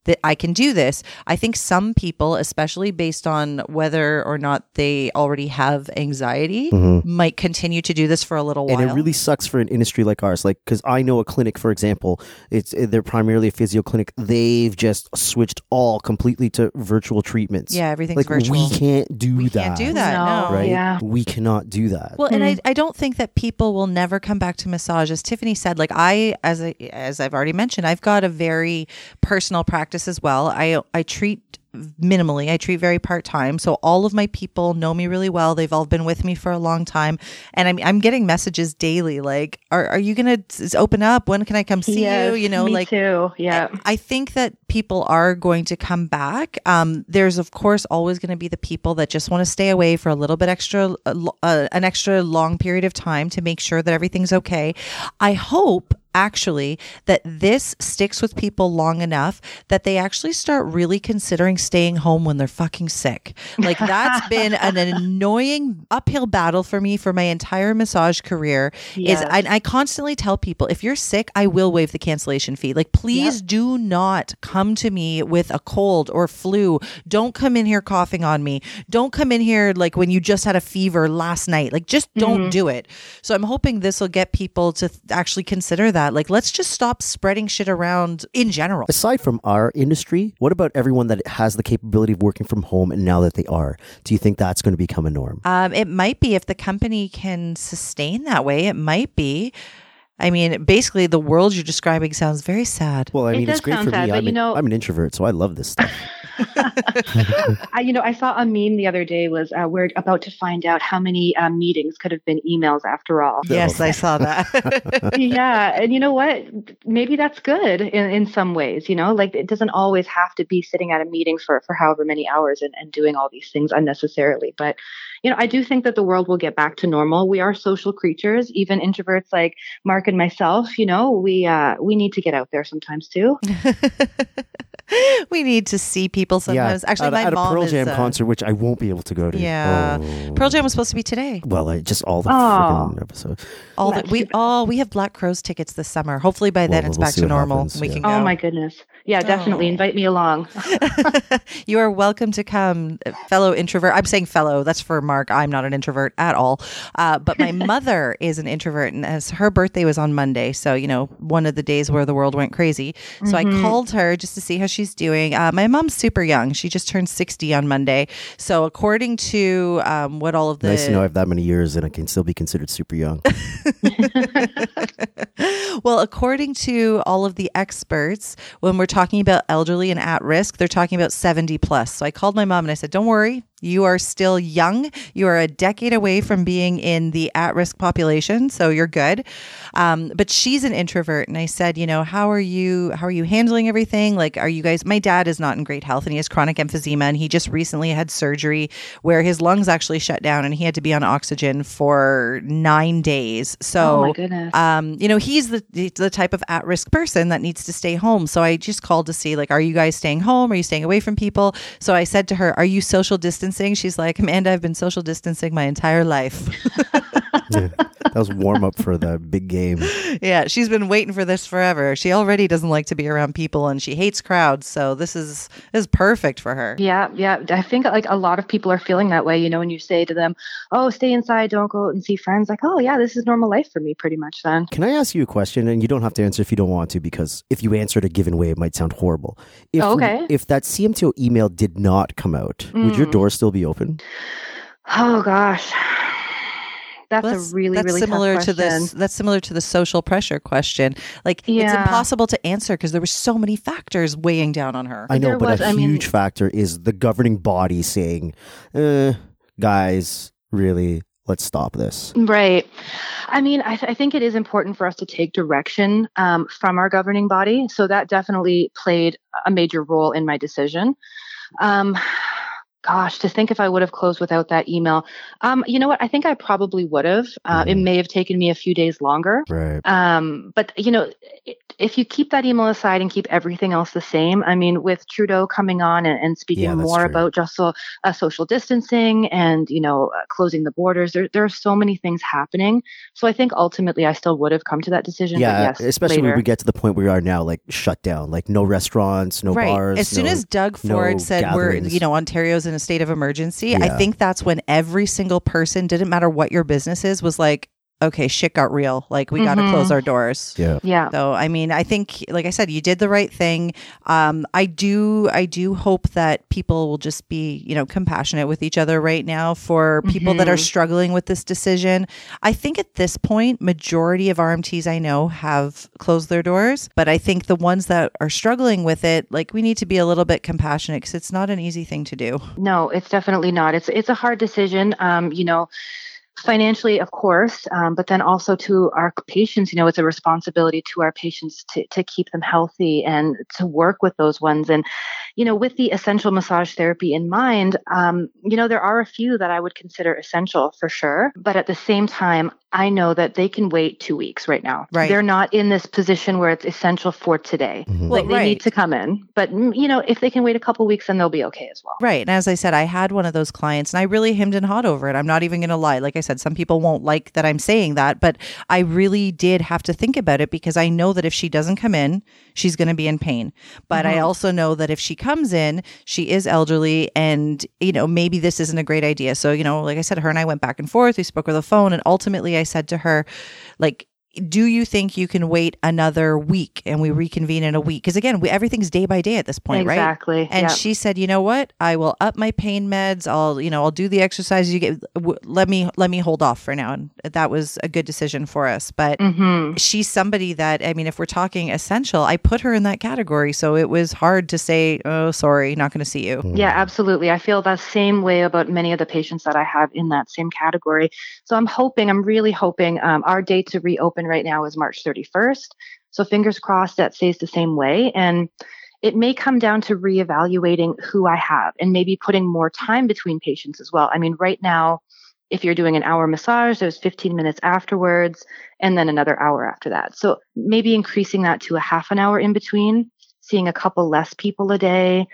S3: That I can do this. I think some people, especially based on whether or not they already have anxiety, might continue to do this for a little while.
S1: Mm-hmm. and it really sucks for an industry like ours like because i know a clinic for example it's they're primarily a physio clinic they've just switched all completely to virtual treatments
S3: Yeah, everything's
S1: like
S3: virtual.
S1: we can't do
S3: We
S1: that
S3: can't do that. No.
S1: right
S2: Yeah.
S1: we cannot do that
S3: Well, and I, I don't think that people will never come back to massage. As Tiffany said, like I, as I, as I've already mentioned, I've got a very personal practice as well. I, I treat minimally. I treat very part time. So all of my people know me really well. They've all been with me for a long time, and I'm I'm getting messages daily like, "Are are you gonna open up? When can I come see
S2: Yes,
S3: you?" You know,
S2: me
S3: like
S2: too. Yeah.
S3: I think that people are going to come back. Um, there's of course always going to be the people that just want to stay away for a little bit extra, uh, uh, an extra long period of time to make sure that everything's okay. I hope actually that this sticks with people long enough that they actually start really considering staying home when they're fucking sick. Like that's been an annoying uphill battle for me for my entire massage career.
S2: Yes.
S3: Is I, I constantly tell people if you're sick, I will waive the cancellation fee. Like please do not come to me with a cold or flu. Don't come in here coughing on me. Don't come in here like when you just had a fever last night. Like just don't mm-hmm. do it. So I'm hoping this will get people to th- actually consider that. Like let's just stop spreading shit around in general.
S1: Aside from our industry, what about everyone that has the capability of working from home and now that they are? Do you think that's going to become a norm?
S3: Um, it might be if the company can sustain that way. It might be. I mean, basically, the world you're describing sounds very sad.
S1: Well, I
S2: It
S1: mean, it's great for
S2: sad,
S1: me.
S2: but
S1: I'm,
S2: you
S1: an,
S2: know-
S1: I'm an introvert, so I love this stuff.
S2: I, you know, I saw a meme the other day was uh, we're about to find out how many uh, meetings could have been emails after all.
S3: Yes, I saw that.
S2: yeah, and you know what? Maybe that's good in, in some ways. You know, like it doesn't always have to be sitting at a meeting for for however many hours and, and doing all these things unnecessarily. But you know, I do think that the world will get back to normal. We are social creatures, even introverts like Mark and myself. You know, we uh, we need to get out there sometimes too.
S3: we need to see people sometimes. Yeah, Actually,
S1: at,
S3: my
S1: at a
S3: mom
S1: Pearl
S3: is,
S1: Jam
S3: uh,
S1: concert, which I won't be able to go to.
S3: Yeah.
S1: Oh.
S3: Pearl Jam was supposed to be today.
S1: Well, I, just all the
S2: Oh.
S1: freaking episodes.
S3: All the,
S2: That's
S3: we
S2: too bad.
S3: all we have Black Crowes tickets this summer. Hopefully by then
S1: Well,
S3: it's
S1: we'll
S3: back to normal.
S1: happens,
S3: we
S1: yeah.
S3: can go.
S2: Oh my goodness. Yeah, definitely
S3: Oh.
S2: invite me along.
S3: you are welcome to come, fellow introvert. I'm saying fellow. That's for Mark. I'm not an introvert at all. Uh, but my mother is an introvert, and as her birthday was on Monday, so you know, one of the days where the world went crazy. So I
S2: Mhm.
S3: called her just to see how she's doing. Uh, my mom's super young. She just turned 60 on Monday. So according to um, what all of the
S1: Nice to know I have that many years and I can still be considered super young.
S3: well, according to all of the experts, when we're talking about elderly and at risk, they're talking about 70 plus. So I called my mom and I said, Don't worry, you are still young. You are a decade away from being in the at risk population. So you're good. Um, but she's an introvert. And I said, You know, how are you? How are you handling everything? Like, are you guys? My dad is not in great health and he has chronic emphysema and he just recently had surgery where his lungs actually shut down and he had to be on oxygen for nine days. So,
S2: oh my goodness.
S3: um, you know, he's the the type of at risk person that needs to stay home. So I just called to see, like, are you guys staying home? Are you staying away from people? So I said to her, "Are you social distancing?" She's like, "Amanda, I've been social distancing my entire life."
S1: Yeah, that was warm up for the big game.
S3: yeah, she's been waiting for this forever. She already doesn't like to be around people, and she hates crowds. So this is this is perfect for her.
S2: Yeah, yeah. I think like a lot of people are feeling that way, you know, when you say to them, Oh, stay inside, don't go out and see friends, like, oh yeah, this is normal life for me pretty much then.
S1: Can I ask you a question? And you don't have to answer if you don't want to, because if you answered a given way, it might sound horrible. If,
S2: Oh, okay.
S1: If that CMTO email did not come out, would your
S2: Mm.
S1: door still be open?
S2: Oh gosh. That's,
S3: That's
S2: a really,
S3: that's
S2: really
S3: similar
S2: tough
S3: to
S2: question.
S3: this. That's similar to the social pressure question. Like it's impossible to answer because there were so many factors weighing down on her.
S1: I know,
S2: There
S1: but
S2: was-
S1: a
S2: I mean-
S1: huge factor is the governing body saying, eh, guys, really, let's stop this.
S2: Right. I mean, I, th- I think it is important for us to take direction um, from our governing body. So that definitely played a major role in my decision. Um, gosh, to think if I would have closed without that email. Um, you know what? I think I probably would have. Uh, It
S1: Mhm.
S2: may have taken me a few days longer.
S1: Right.
S2: Um, but you know, i- if you keep that email aside and keep everything else the same, I mean, with Trudeau coming on and, and speaking
S1: Yeah,
S2: more
S1: true.
S2: about just so, uh, social distancing and you know uh, closing the borders, there there are so many things happening. So I think ultimately I still would have come to that decision. but
S1: Yeah,
S2: yes,
S1: especially
S2: later.
S1: when we get to the point where we are now, like shut down, like no restaurants, no
S3: right.
S1: bars.
S3: as soon
S1: no-
S3: as Doug
S1: no
S3: Ford said we're, you know, Ontario's in a state of emergency, I think that's when every single person, didn't matter what your business is, was like, okay, shit got real. Like we got to close our doors.
S1: yeah,
S2: yeah.
S3: So I mean, I think, like I said, you did the right thing. Um, I do, I do hope that people will just be, you know, compassionate with each other right now for people that are
S2: Mhm.
S3: struggling with this decision. I think at this point, majority of RMTs I know have closed their doors, but I think the ones that are struggling with it, like we need to be a little bit compassionate because it's not an easy thing to do.
S2: No, it's definitely not. It's it's a hard decision. Um, you know, financially, of course, um, but then also to our patients. You know, it's a responsibility to our patients to to keep them healthy and to work with those ones. And you know, with the essential massage therapy in mind, um, you know, there are a few that I would consider essential for sure. But at the same time, I know that they can wait two weeks right now.
S3: Right.
S2: They're not in this position where it's essential for today.
S1: Mhm.
S3: Well,
S2: like they
S3: right.
S2: need to come in. But mm, you know, if they can wait a couple weeks, then they'll be okay as well.
S3: Right. And as I said, I had one of those clients and I really hemmed and hawed over it. I'm not even going to lie. Like I said, some people won't like that I'm saying that, but I really did have to think about it because I know that if she doesn't come in, she's going to be in pain. But I
S2: Mhm.
S3: also know that if she comes in, she is elderly and, you know, maybe this isn't a great idea. So, you know, like I said, her and I went back and forth. We spoke over the phone and ultimately I said to her, like, do you think you can wait another week and we reconvene in a week? Because again, we, everything's day by day at this point, right?
S2: exactly.
S3: And
S2: yeah.
S3: she said, "You know what? I will up my pain meds. I'll, you know, I'll do the exercises you get. W- let me let me hold off for now." And that was a good decision for us. But
S2: hmm
S3: she's somebody that I mean, if we're talking essential, I put her in that category. So it was hard to say, "Oh, sorry, not going to see you."
S2: Yeah, absolutely. I feel the same way about many of the patients that I have in that same category. So I'm hoping, I'm really hoping, um, our date to reopen right now is March 31st. So fingers crossed that stays the same way. And it may come down to reevaluating who I have and maybe putting more time between patients as well. I mean, right now, if you're doing an hour massage, there's 15 minutes afterwards and then another hour after that. So maybe increasing that to a half an hour in between, seeing a couple less people a day.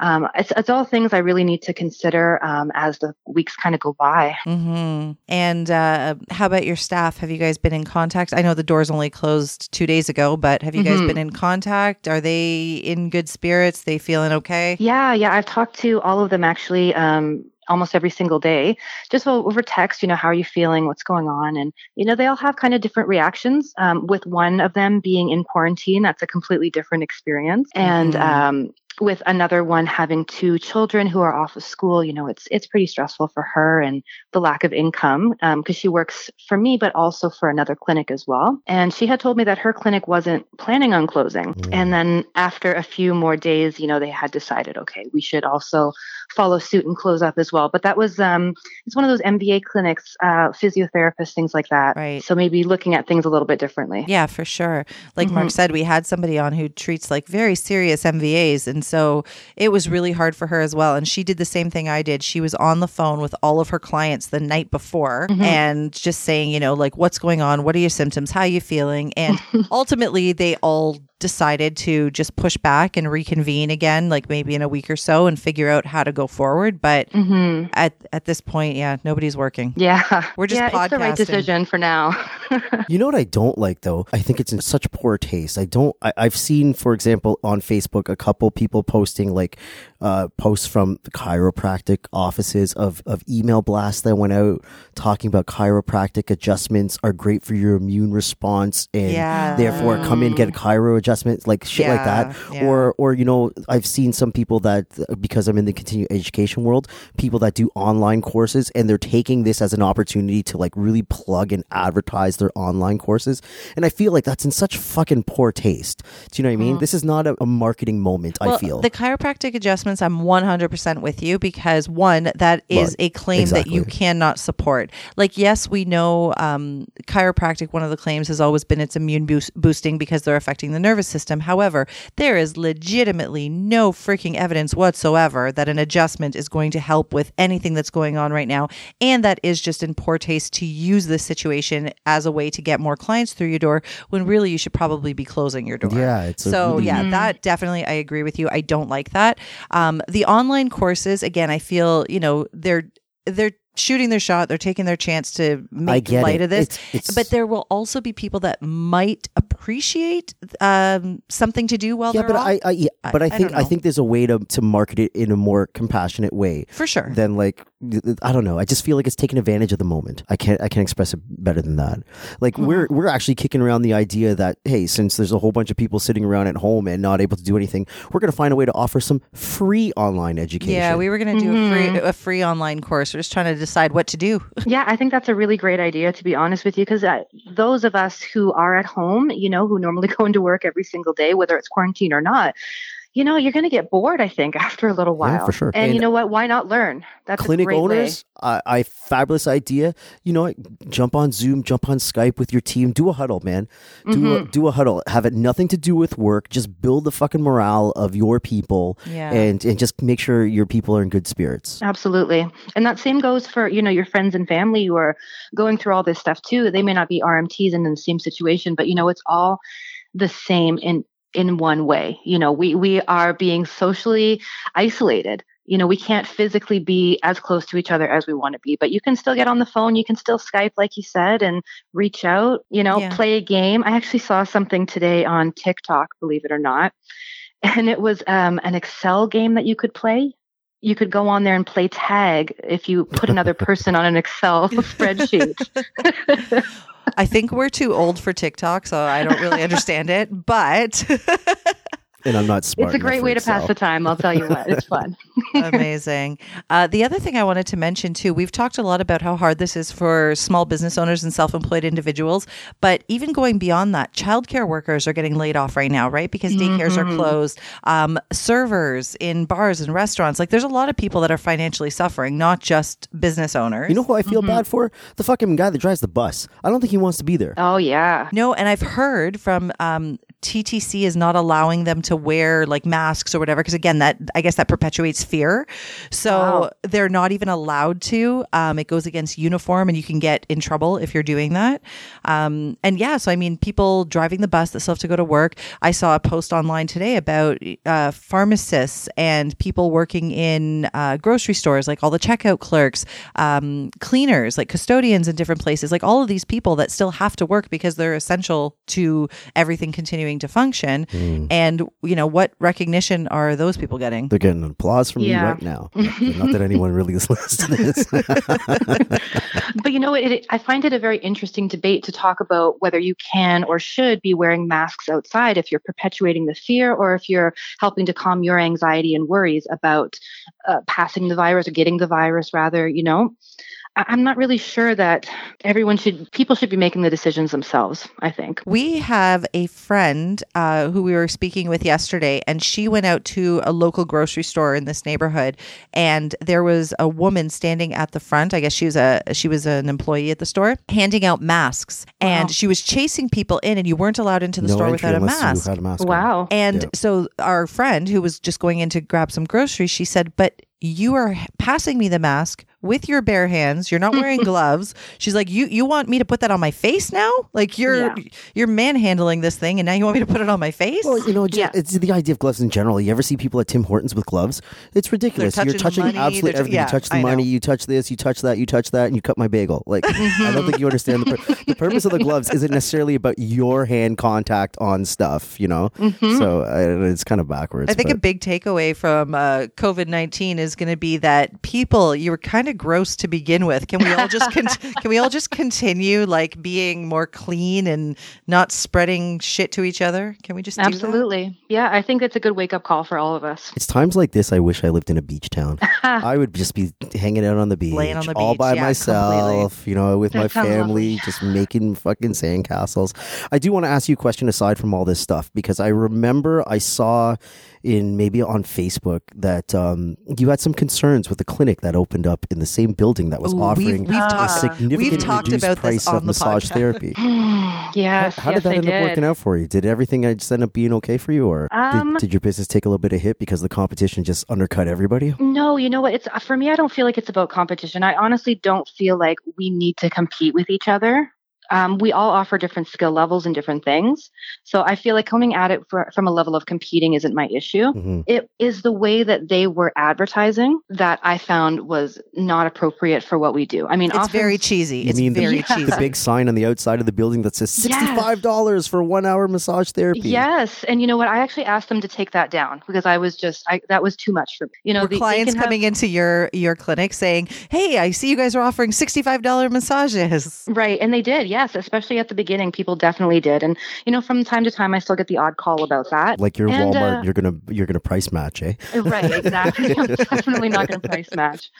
S2: Um, it's, it's all things I really need to consider um, as the weeks kind of go by.
S3: Mm-hmm. And uh, how about your staff? Have you guys been in contact? I know the doors only closed two days ago, but have you guys
S2: Mhm.
S3: been in contact? Are they in good spirits? They feeling okay?
S2: Yeah, yeah. I've talked to all of them actually um, almost every single day, just over text. You know, how are you feeling? What's going on? And you know, they all have kind of different reactions. Um, with one of them being in quarantine, that's a completely different experience, and
S3: Mhm.
S2: um, with another one having two children who are off of school, you know, it's it's pretty stressful for her and the lack of income because she works for me, but also for another clinic as well. And she had told me that her clinic wasn't planning on closing.
S1: Mm.
S2: And then after a few more days, you know, they had decided, okay, we should also follow suit and close up as well. But that was um, it's one of those MVA clinics, uh, physiotherapists, things like that.
S3: Right.
S2: So maybe looking at things a little bit differently.
S3: Yeah, for sure. Like Mark
S2: Mhm.
S3: said, we had somebody on who treats like very serious MVAs. And so it was really hard for her as well. And she did the same thing I did. She was on the phone with all of her clients the night before
S2: Mhm.
S3: and just saying, you know, like, what's going on? What are your symptoms? How are you feeling? And ultimately, they all decided to just push back and reconvene again, like maybe in a week or so, and figure out how to go forward. But
S2: hmm
S3: at, at this point, yeah, nobody's working.
S2: Yeah.
S3: We're just
S2: yeah, it's the right decision for now.
S1: You know what I don't like though? I think it's in such poor taste. I don't. I, I've seen, for example, on Facebook, a couple people posting like uh, posts from the chiropractic offices of of email blasts that went out talking about chiropractic adjustments are great for your immune response and
S3: Yeah.
S1: therefore come in get a chiro adjustment like shit like that.
S3: Yeah, yeah.
S1: Or or you know I've seen some people that because I'm in the continuing education world, people that do online courses and they're taking this as an opportunity to like really plug and advertise their online courses. And I feel like that's in such fucking poor taste. Do you know what I mean? This is not a, a marketing moment, I feel.
S3: the chiropractic I'm 100% with you because one, that is a claim that you cannot support. Like, yes, we know um, chiropractic, one of the claims has always been it's immune boost- boosting because they're affecting the nervous system. However, there is legitimately no freaking evidence whatsoever that an adjustment is going to help with anything that's going on right now. And that is just in poor taste to use this situation as a way to get more clients through your door when really you should probably be closing your door.
S1: yeah, it's a
S3: So
S1: really-
S3: yeah,
S2: Mhm.
S3: that definitely I agree with you. I don't like that. Um, the online courses, again, I feel you know they're they're shooting their shot. They're taking their chance to make light
S1: it.
S3: of this.
S1: It's, it's,
S3: but there will also be people that might appreciate um, something to do while
S1: yeah,
S3: they're
S1: but
S3: off.
S1: I, I yeah, but I
S3: I
S1: think I think there's a way to to market it in a more compassionate way.
S3: for sure.
S1: than like I don't know. I just feel like it's taking advantage of the moment. I can't I can't express it better than that. Like we're we're actually kicking around the idea that hey, since there's a whole bunch of people sitting around at home and not able to do anything, we're going to find a way to offer some free online education.
S3: yeah, we were going to do a free a free online course. We're just trying to decide what to do.
S2: Yeah, I think that's a really great idea, to be honest with you, because uh, those of us who are at home, you know, who normally go into work every single day, whether it's quarantine or not, you know, you're going to get bored, I think, after a little while.
S1: Yeah, for sure.
S2: And,
S1: And
S2: you know what? Why not learn? That's
S1: clinic
S2: a great
S1: owners, I, I fabulous idea. You know, jump on Zoom, jump on Skype with your team, do a huddle, man. Do
S2: Mm-hmm.
S1: a do a huddle. Have it nothing to do with work. Just build the fucking morale of your people,
S3: Yeah.
S1: and and just make sure your people are in good spirits.
S2: Absolutely. And that same goes for, you know, your friends and family who are going through all this stuff too. They may not be RMTs and in the same situation, but you know, it's all the same in in one way. You know, we we are being socially isolated. You know, we can't physically be as close to each other as we want to be, but you can still get on the phone, you can still Skype like you said and reach out, you know,
S3: Yeah.
S2: play a game. I actually saw something today on TikTok, believe it or not. And it was um, an Excel game that you could play you could go on there and play tag if you put another person on an Excel spreadsheet.
S3: I think we're too old for TikTok, so I don't really understand it. But
S1: And I'm not smart.
S2: it's a great way to pass the time. I'll tell you what, it's fun.
S3: Amazing. Uh, the other thing I wanted to mention too, we've talked a lot about how hard this is for small business owners and self employed individuals. But even going beyond that, childcare workers are getting laid off right now, right? Because daycares are
S2: Mhm.
S3: closed. Um, servers in bars and restaurants. Like there's a lot of people that are financially suffering, not just business owners.
S1: You know who I feel
S2: Mm-hmm.
S1: bad for? The fucking guy that drives the bus. I don't think he wants to be there.
S2: Oh yeah.
S3: No, and I've heard from um, TTC is not allowing them to wear like masks or whatever. Because again, that I guess that perpetuates fear. So
S2: Wow.
S3: they're not even allowed to. Um, it goes against uniform, and you can get in trouble if you're doing that. Um, and yeah, so I mean, people driving the bus that still have to go to work. I saw a post online today about uh, pharmacists and people working in uh, grocery stores, like all the checkout clerks, um, cleaners, like custodians in different places, like all of these people that still have to work because they're essential to everything continuing to function. And you know, what recognition are those people getting?
S1: They're getting applause from
S2: Yeah.
S1: me right now. Not that anyone really listens to this.
S2: But you know, it, it, I find it a very interesting debate to talk about whether you can or should be wearing masks outside if you're perpetuating the fear or if you're helping to calm your anxiety and worries about uh, passing the virus or getting the virus, rather, you know. I- I'm not really sure that everyone should, people should be making the decisions themselves, I think.
S3: We have a friend uh, who we were speaking with yesterday, and she went out to a local grocery store in this neighborhood, and there was a woman standing at the front. I guess she was a she was an employee at the store, handing out masks, and she was chasing people in, and you weren't allowed into the
S1: no
S3: store without a mask.
S1: you had a mask. on.
S2: Wow.
S3: And
S1: Yeah.
S3: so our friend who was just going in to grab some groceries, she said, "But you are passing me the mask with your bare hands. You're not wearing gloves." She's like, "You you want me to put that on my face now? Like you're
S2: Yeah.
S3: you're manhandling this thing, and now you want me to put it on my face?"
S1: Well, you know,
S2: Yeah.
S1: it's the idea of gloves in general. You ever see people at Tim Hortons with gloves? It's ridiculous. You're
S3: touching
S1: touching
S3: money,
S1: absolutely
S3: they're-
S1: everything.
S3: yeah,
S1: you touch the
S3: I know.
S1: money, you touch this, you touch that, you touch that, and you cut my bagel. Like, I don't think you understand the, pur- the purpose of the gloves isn't necessarily about your hand contact on stuff, you know? So uh, it's kind of backwards.
S3: I think
S1: but-
S3: a big takeaway from uh, COVID nineteen is going to be that people you were kind of gross to begin with. Can we all just con- can we all just continue like being more clean and not spreading shit to each other? Can we just do that?
S2: Absolutely. Yeah, I think that's a good wake up call for all of us.
S1: It's times like this I wish I lived in a beach town. I would just be hanging out on the beach,
S3: Laying on the
S1: all
S3: beach,
S1: by
S3: yeah,
S1: myself, you know, with
S2: That
S1: my family,
S2: lovely.
S1: just making fucking sandcastles. I do want to ask you a question aside from all this stuff because I remember I saw in maybe on Facebook that um, you had some concerns with the clinic that opened up in the same building that was
S3: Ooh, we've-
S1: offering
S3: we've
S1: a
S3: talked-
S1: significant
S3: we've talked
S1: reduced
S3: about this
S1: price
S3: on
S1: of
S3: the
S1: massage
S3: podcast.
S1: therapy.
S2: yes,
S1: How
S2: yes,
S1: did that end
S2: did.
S1: up working out for you? Did everything uh, just end up being okay for you, or
S2: Um,
S1: did, did your business take a little bit of hit because the competition just undercut everybody?
S2: No, you know what? It's for me. I don't feel like it's about competition. I honestly don't feel like we need to compete with each other. Um, we all offer different skill levels and different things. So I feel like coming at it for, from a level of competing isn't my issue.
S1: Mhm.
S2: It is the way that they were advertising that I found was not appropriate for what we do. I mean,
S3: It's
S2: often-
S3: very cheesy.
S1: You
S3: it's
S1: mean the,
S3: very
S2: Yeah.
S3: cheesy.
S1: the big sign on the outside of the building that says sixty-five dollars for one hour massage therapy?
S2: Yes, and you know what? I actually asked them to take that down because I was just I, that was too much for me. You know,
S3: Were
S2: the- they
S3: clients
S2: can have-
S3: coming into your your clinic saying, "Hey, I see you guys are offering sixty five dollar massages."
S2: Right. And they did, yes, especially at the beginning, people definitely did. And, you know, from time to time, I still get the odd call about that.
S1: Like your
S2: And,
S1: Walmart,
S2: uh,
S1: you're gonna you're gonna price match, eh?
S2: right, exactly. I'm definitely not going to price match.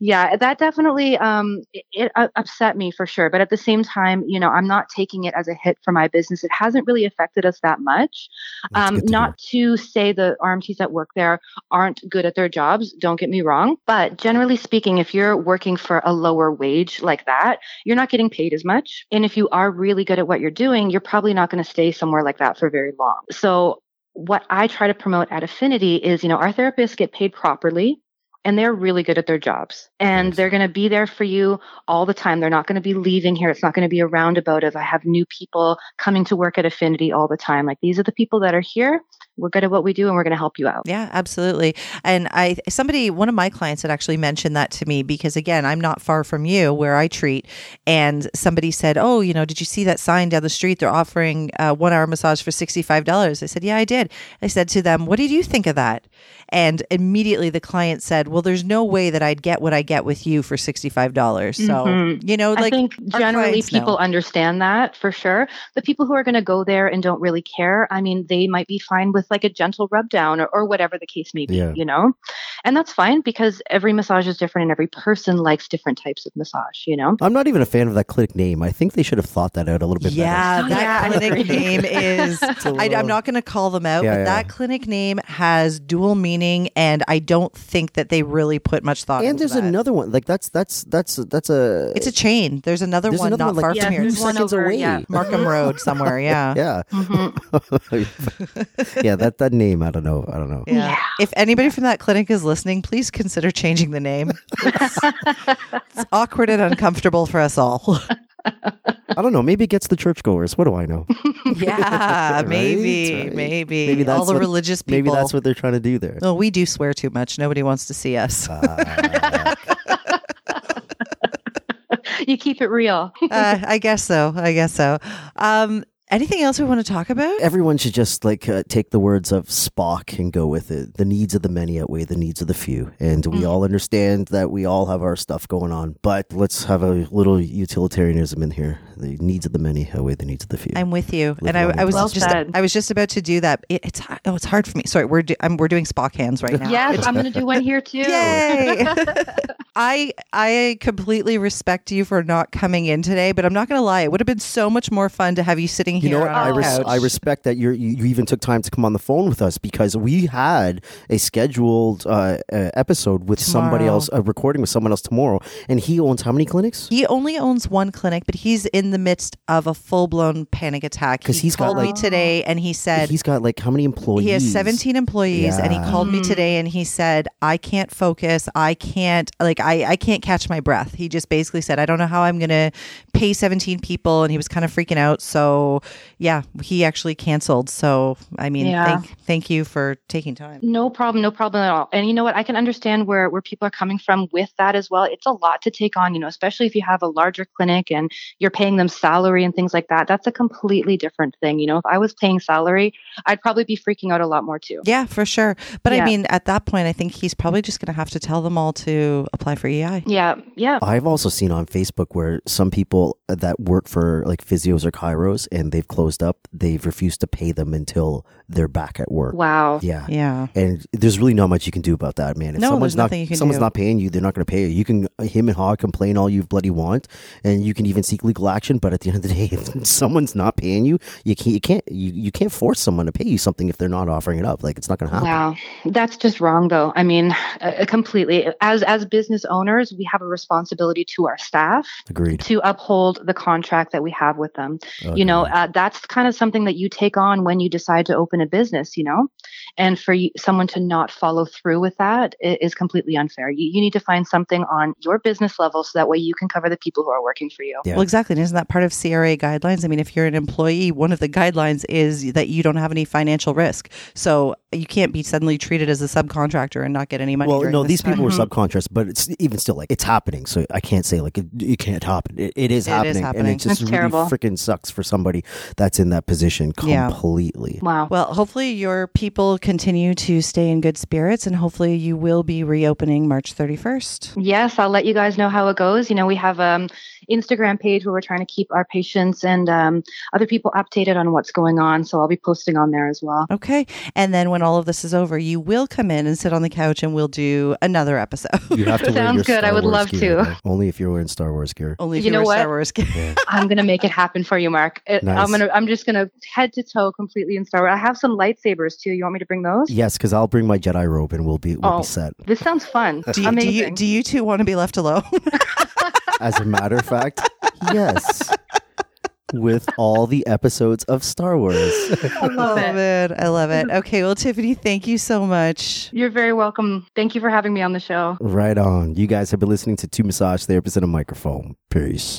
S2: Yeah, that definitely um, it, it u- upset me for sure. But at the same time, you know, I'm not taking it as a hit for my business. It hasn't really affected us that much. Um,
S1: to
S2: not to say the RMTs that work there aren't good at their jobs. Don't get me wrong. But generally speaking, if you're working for a lower wage like that, you're not getting paid as much. And if you are really good at what you're doing, you're probably not going to stay somewhere like that for very long. So what I try to promote at Affinity is, you know, our therapists get paid properly and they're really good at their jobs and they're going to be there for you all the time. They're not going to be leaving here. It's not going to be a roundabout of I have new people coming to work at Affinity all the time. Like these are the people that are here. We're good at what we do and we're going to help you out.
S3: Yeah, absolutely. And I somebody one of my clients had actually mentioned that to me because again, I'm not far from you where I treat and somebody said, "Oh, you know, did you see that sign down the street they're offering a 1-hour massage for $65?" I said, "Yeah, I did." I said to them, "What did you think of that?" And immediately the client said, "Well, there's no way that I'd get what I get with you for $65." So,
S2: Mhm.
S3: you know,
S2: I
S3: like
S2: think generally
S3: clients know.
S2: people understand that for sure. The people who are going to go there and don't really care, I mean, they might be fine with like a gentle rub down or, or whatever the case may be,
S1: Yeah.
S2: you know? And that's fine because every massage is different and every person likes different types of massage, you know?
S1: I'm not even a fan of that clinic name. I think they should have thought that out a little bit
S3: Yeah,
S2: Oh,
S3: that
S2: yeah, I
S3: clinic
S2: agree.
S3: name is.
S1: better.
S3: I, I'm not going to call them out,
S1: Yeah,
S3: but
S1: yeah.
S3: that clinic name has dual meaning, and I don't think that they really put much thought.
S1: And
S3: into
S1: there's
S3: that.
S1: another one. Like that's that's that's that's a.
S3: It's a chain. There's another
S1: There's
S3: one
S1: another
S3: not
S1: one,
S3: far
S1: like,
S3: from
S1: two
S3: here.
S2: there's
S1: seconds
S2: over,
S1: away.
S2: yeah.
S3: Markham Road somewhere. Yeah.
S1: Yeah,
S2: Mhm.
S1: yeah. That that name. I don't know. I don't know.
S3: Yeah.
S2: Yeah.
S3: If anybody from that clinic is listening, please consider changing the name. It's, it's awkward and uncomfortable for us all.
S1: I don't know. Maybe it gets the churchgoers. What do I know?
S3: yeah,
S1: Right,
S3: maybe,
S1: right.
S3: maybe,
S1: Maybe
S3: all
S1: that's
S3: the
S1: what-
S3: religious people.
S1: Maybe that's what they're trying to do there.
S3: Well, we do swear too much. Nobody wants to see us.
S1: Uh,
S2: you keep it real.
S3: uh, I guess so. I guess so. Um, anything else we want to talk about?
S1: everyone should just like uh, take the words of Spock and go with it. The needs of the many outweigh the needs of the few, and we
S2: Mm.
S1: all understand that we all have our stuff going on. But let's have a little utilitarianism in here. The needs of the many outweigh the needs of the few.
S3: I'm with you,
S1: Live
S3: and I, I was
S2: Well
S3: just
S2: said.
S3: I was just about to do that. It, it's oh, it's hard for me. Sorry, we're do, I'm, we're doing Spock hands right now.
S2: Yes, I'm going to do one here too.
S3: Yay! I I completely respect you for not coming in today, but I'm not going to lie. It would have been so much more fun to have you sitting
S1: You
S3: here
S1: know what?
S3: on
S1: I, res- I respect that you're, you you even took time to come on the phone with us because we had a scheduled uh, uh, episode with somebody else, a recording with someone else tomorrow, and he owns how many clinics?
S3: He only owns one clinic, but he's in the midst of a full blown panic attack.
S1: 'Cause
S3: he
S1: he's got,
S3: called me
S1: like-
S3: today and he said
S1: He's got like how many employees?
S3: he has 17 employees and he
S1: Yeah.
S3: called me
S2: Mm.
S3: today and he said i can't focus i can't like I, I can't catch my breath he just basically said i don't know how i'm gonna pay 17 people and he was kind of freaking out so yeah he actually canceled so i mean
S2: Yeah.
S3: thank thank you for taking time
S2: No problem, no problem at all. And you know what? I can understand where where people are coming from with that as well. It's a lot to take on, you know, especially if you have a larger clinic and you're paying them salary and things like that. That's a completely different thing. You know, if I was paying salary, I'd probably be freaking out a lot more too.
S3: yeah for sure but i mean at that point i think he's probably just gonna have to tell them all to apply for ei
S2: Yeah, yeah.
S1: I've also seen on Facebook where some people that work for like physios or chiros and they've closed up, they've refused to pay them until they're back at work.
S2: Wow.
S1: Yeah.
S3: yeah
S1: And there's really not much you can do about that, man. If
S3: No,
S1: someone's
S3: there's
S1: not
S3: nothing you can
S1: someone's
S3: do.
S1: not paying you, they're not going to pay you. You can him and Hog complain all you bloody want, and you can even seek legal action. But at the end of the day, if someone's not paying you, you can't you can't you, you can't force someone to pay you something if they're not offering it up. Like it's not going to happen.
S2: Wow, that's just wrong, though. I mean, uh, completely. As as business owners, we have a responsibility to our staff
S1: Agreed.
S2: to uphold the contract that we have with them.
S1: Oh,
S2: you know uh, that's kind of something that you take on when you decide to open a business you know and for you, someone to not follow through with that i- completely unfair you, you need to find something on your business level so that way you can cover the people who are working for you
S1: Yeah.
S3: Well, exactly. And isn't that part of CRA guidelines? I mean, if you're an employee, one of the guidelines is that you don't have any financial risk. So you can't be suddenly treated as a subcontractor and not get any money.
S1: Well, no,
S3: this
S1: these people
S3: time.
S1: were subcontractors, but it's even still like it's happening. So I can't say like it, it can't happen. It, it is
S3: It is
S1: happening, and
S3: happening.
S1: it just
S2: That's
S1: really
S2: terrible.
S1: freaking sucks for somebody that's in that position
S3: Yeah.
S1: completely.
S2: wow
S3: Well, hopefully your people continue to stay in good spirits and hopefully you will be reopening March 31st.
S2: yes i'll let you guys know how it goes you know we have um instagram page where we're trying to keep our patients and um, other people updated on what's going on so i'll be posting on there as well
S3: Okay. And then when all of this is over, you will come in and sit on the couch and we'll do another episode.
S1: You have to
S2: Sounds
S1: your
S2: good. I would
S1: Wars
S2: love
S1: gear,
S2: to.
S1: though. Only if you're wearing Star Wars gear.
S3: Only if
S2: You
S3: you,
S2: know
S3: were Star
S2: what?
S3: Wars.
S2: I'm gonna make it happen for you, Mark. It,
S1: Nice.
S2: I'm gonna. I'm just gonna head to toe completely in Star Wars. I have some lightsabers too. You want me to bring those?
S1: Yes, because I'll bring my Jedi robe and we'll be we'll
S2: Oh.
S1: be set.
S2: This sounds fun.
S3: Do you, do you do you two want to be left alone?
S1: As a matter of fact, yes. With all the episodes of Star Wars.
S2: I love
S3: oh
S2: it.
S3: man, I love it. Okay, well, Tiffany, thank you so much.
S2: You're very welcome. Thank you for having me on the show.
S1: right on. You guys have been listening to Two Massage Therapists and a Microphone. Peace.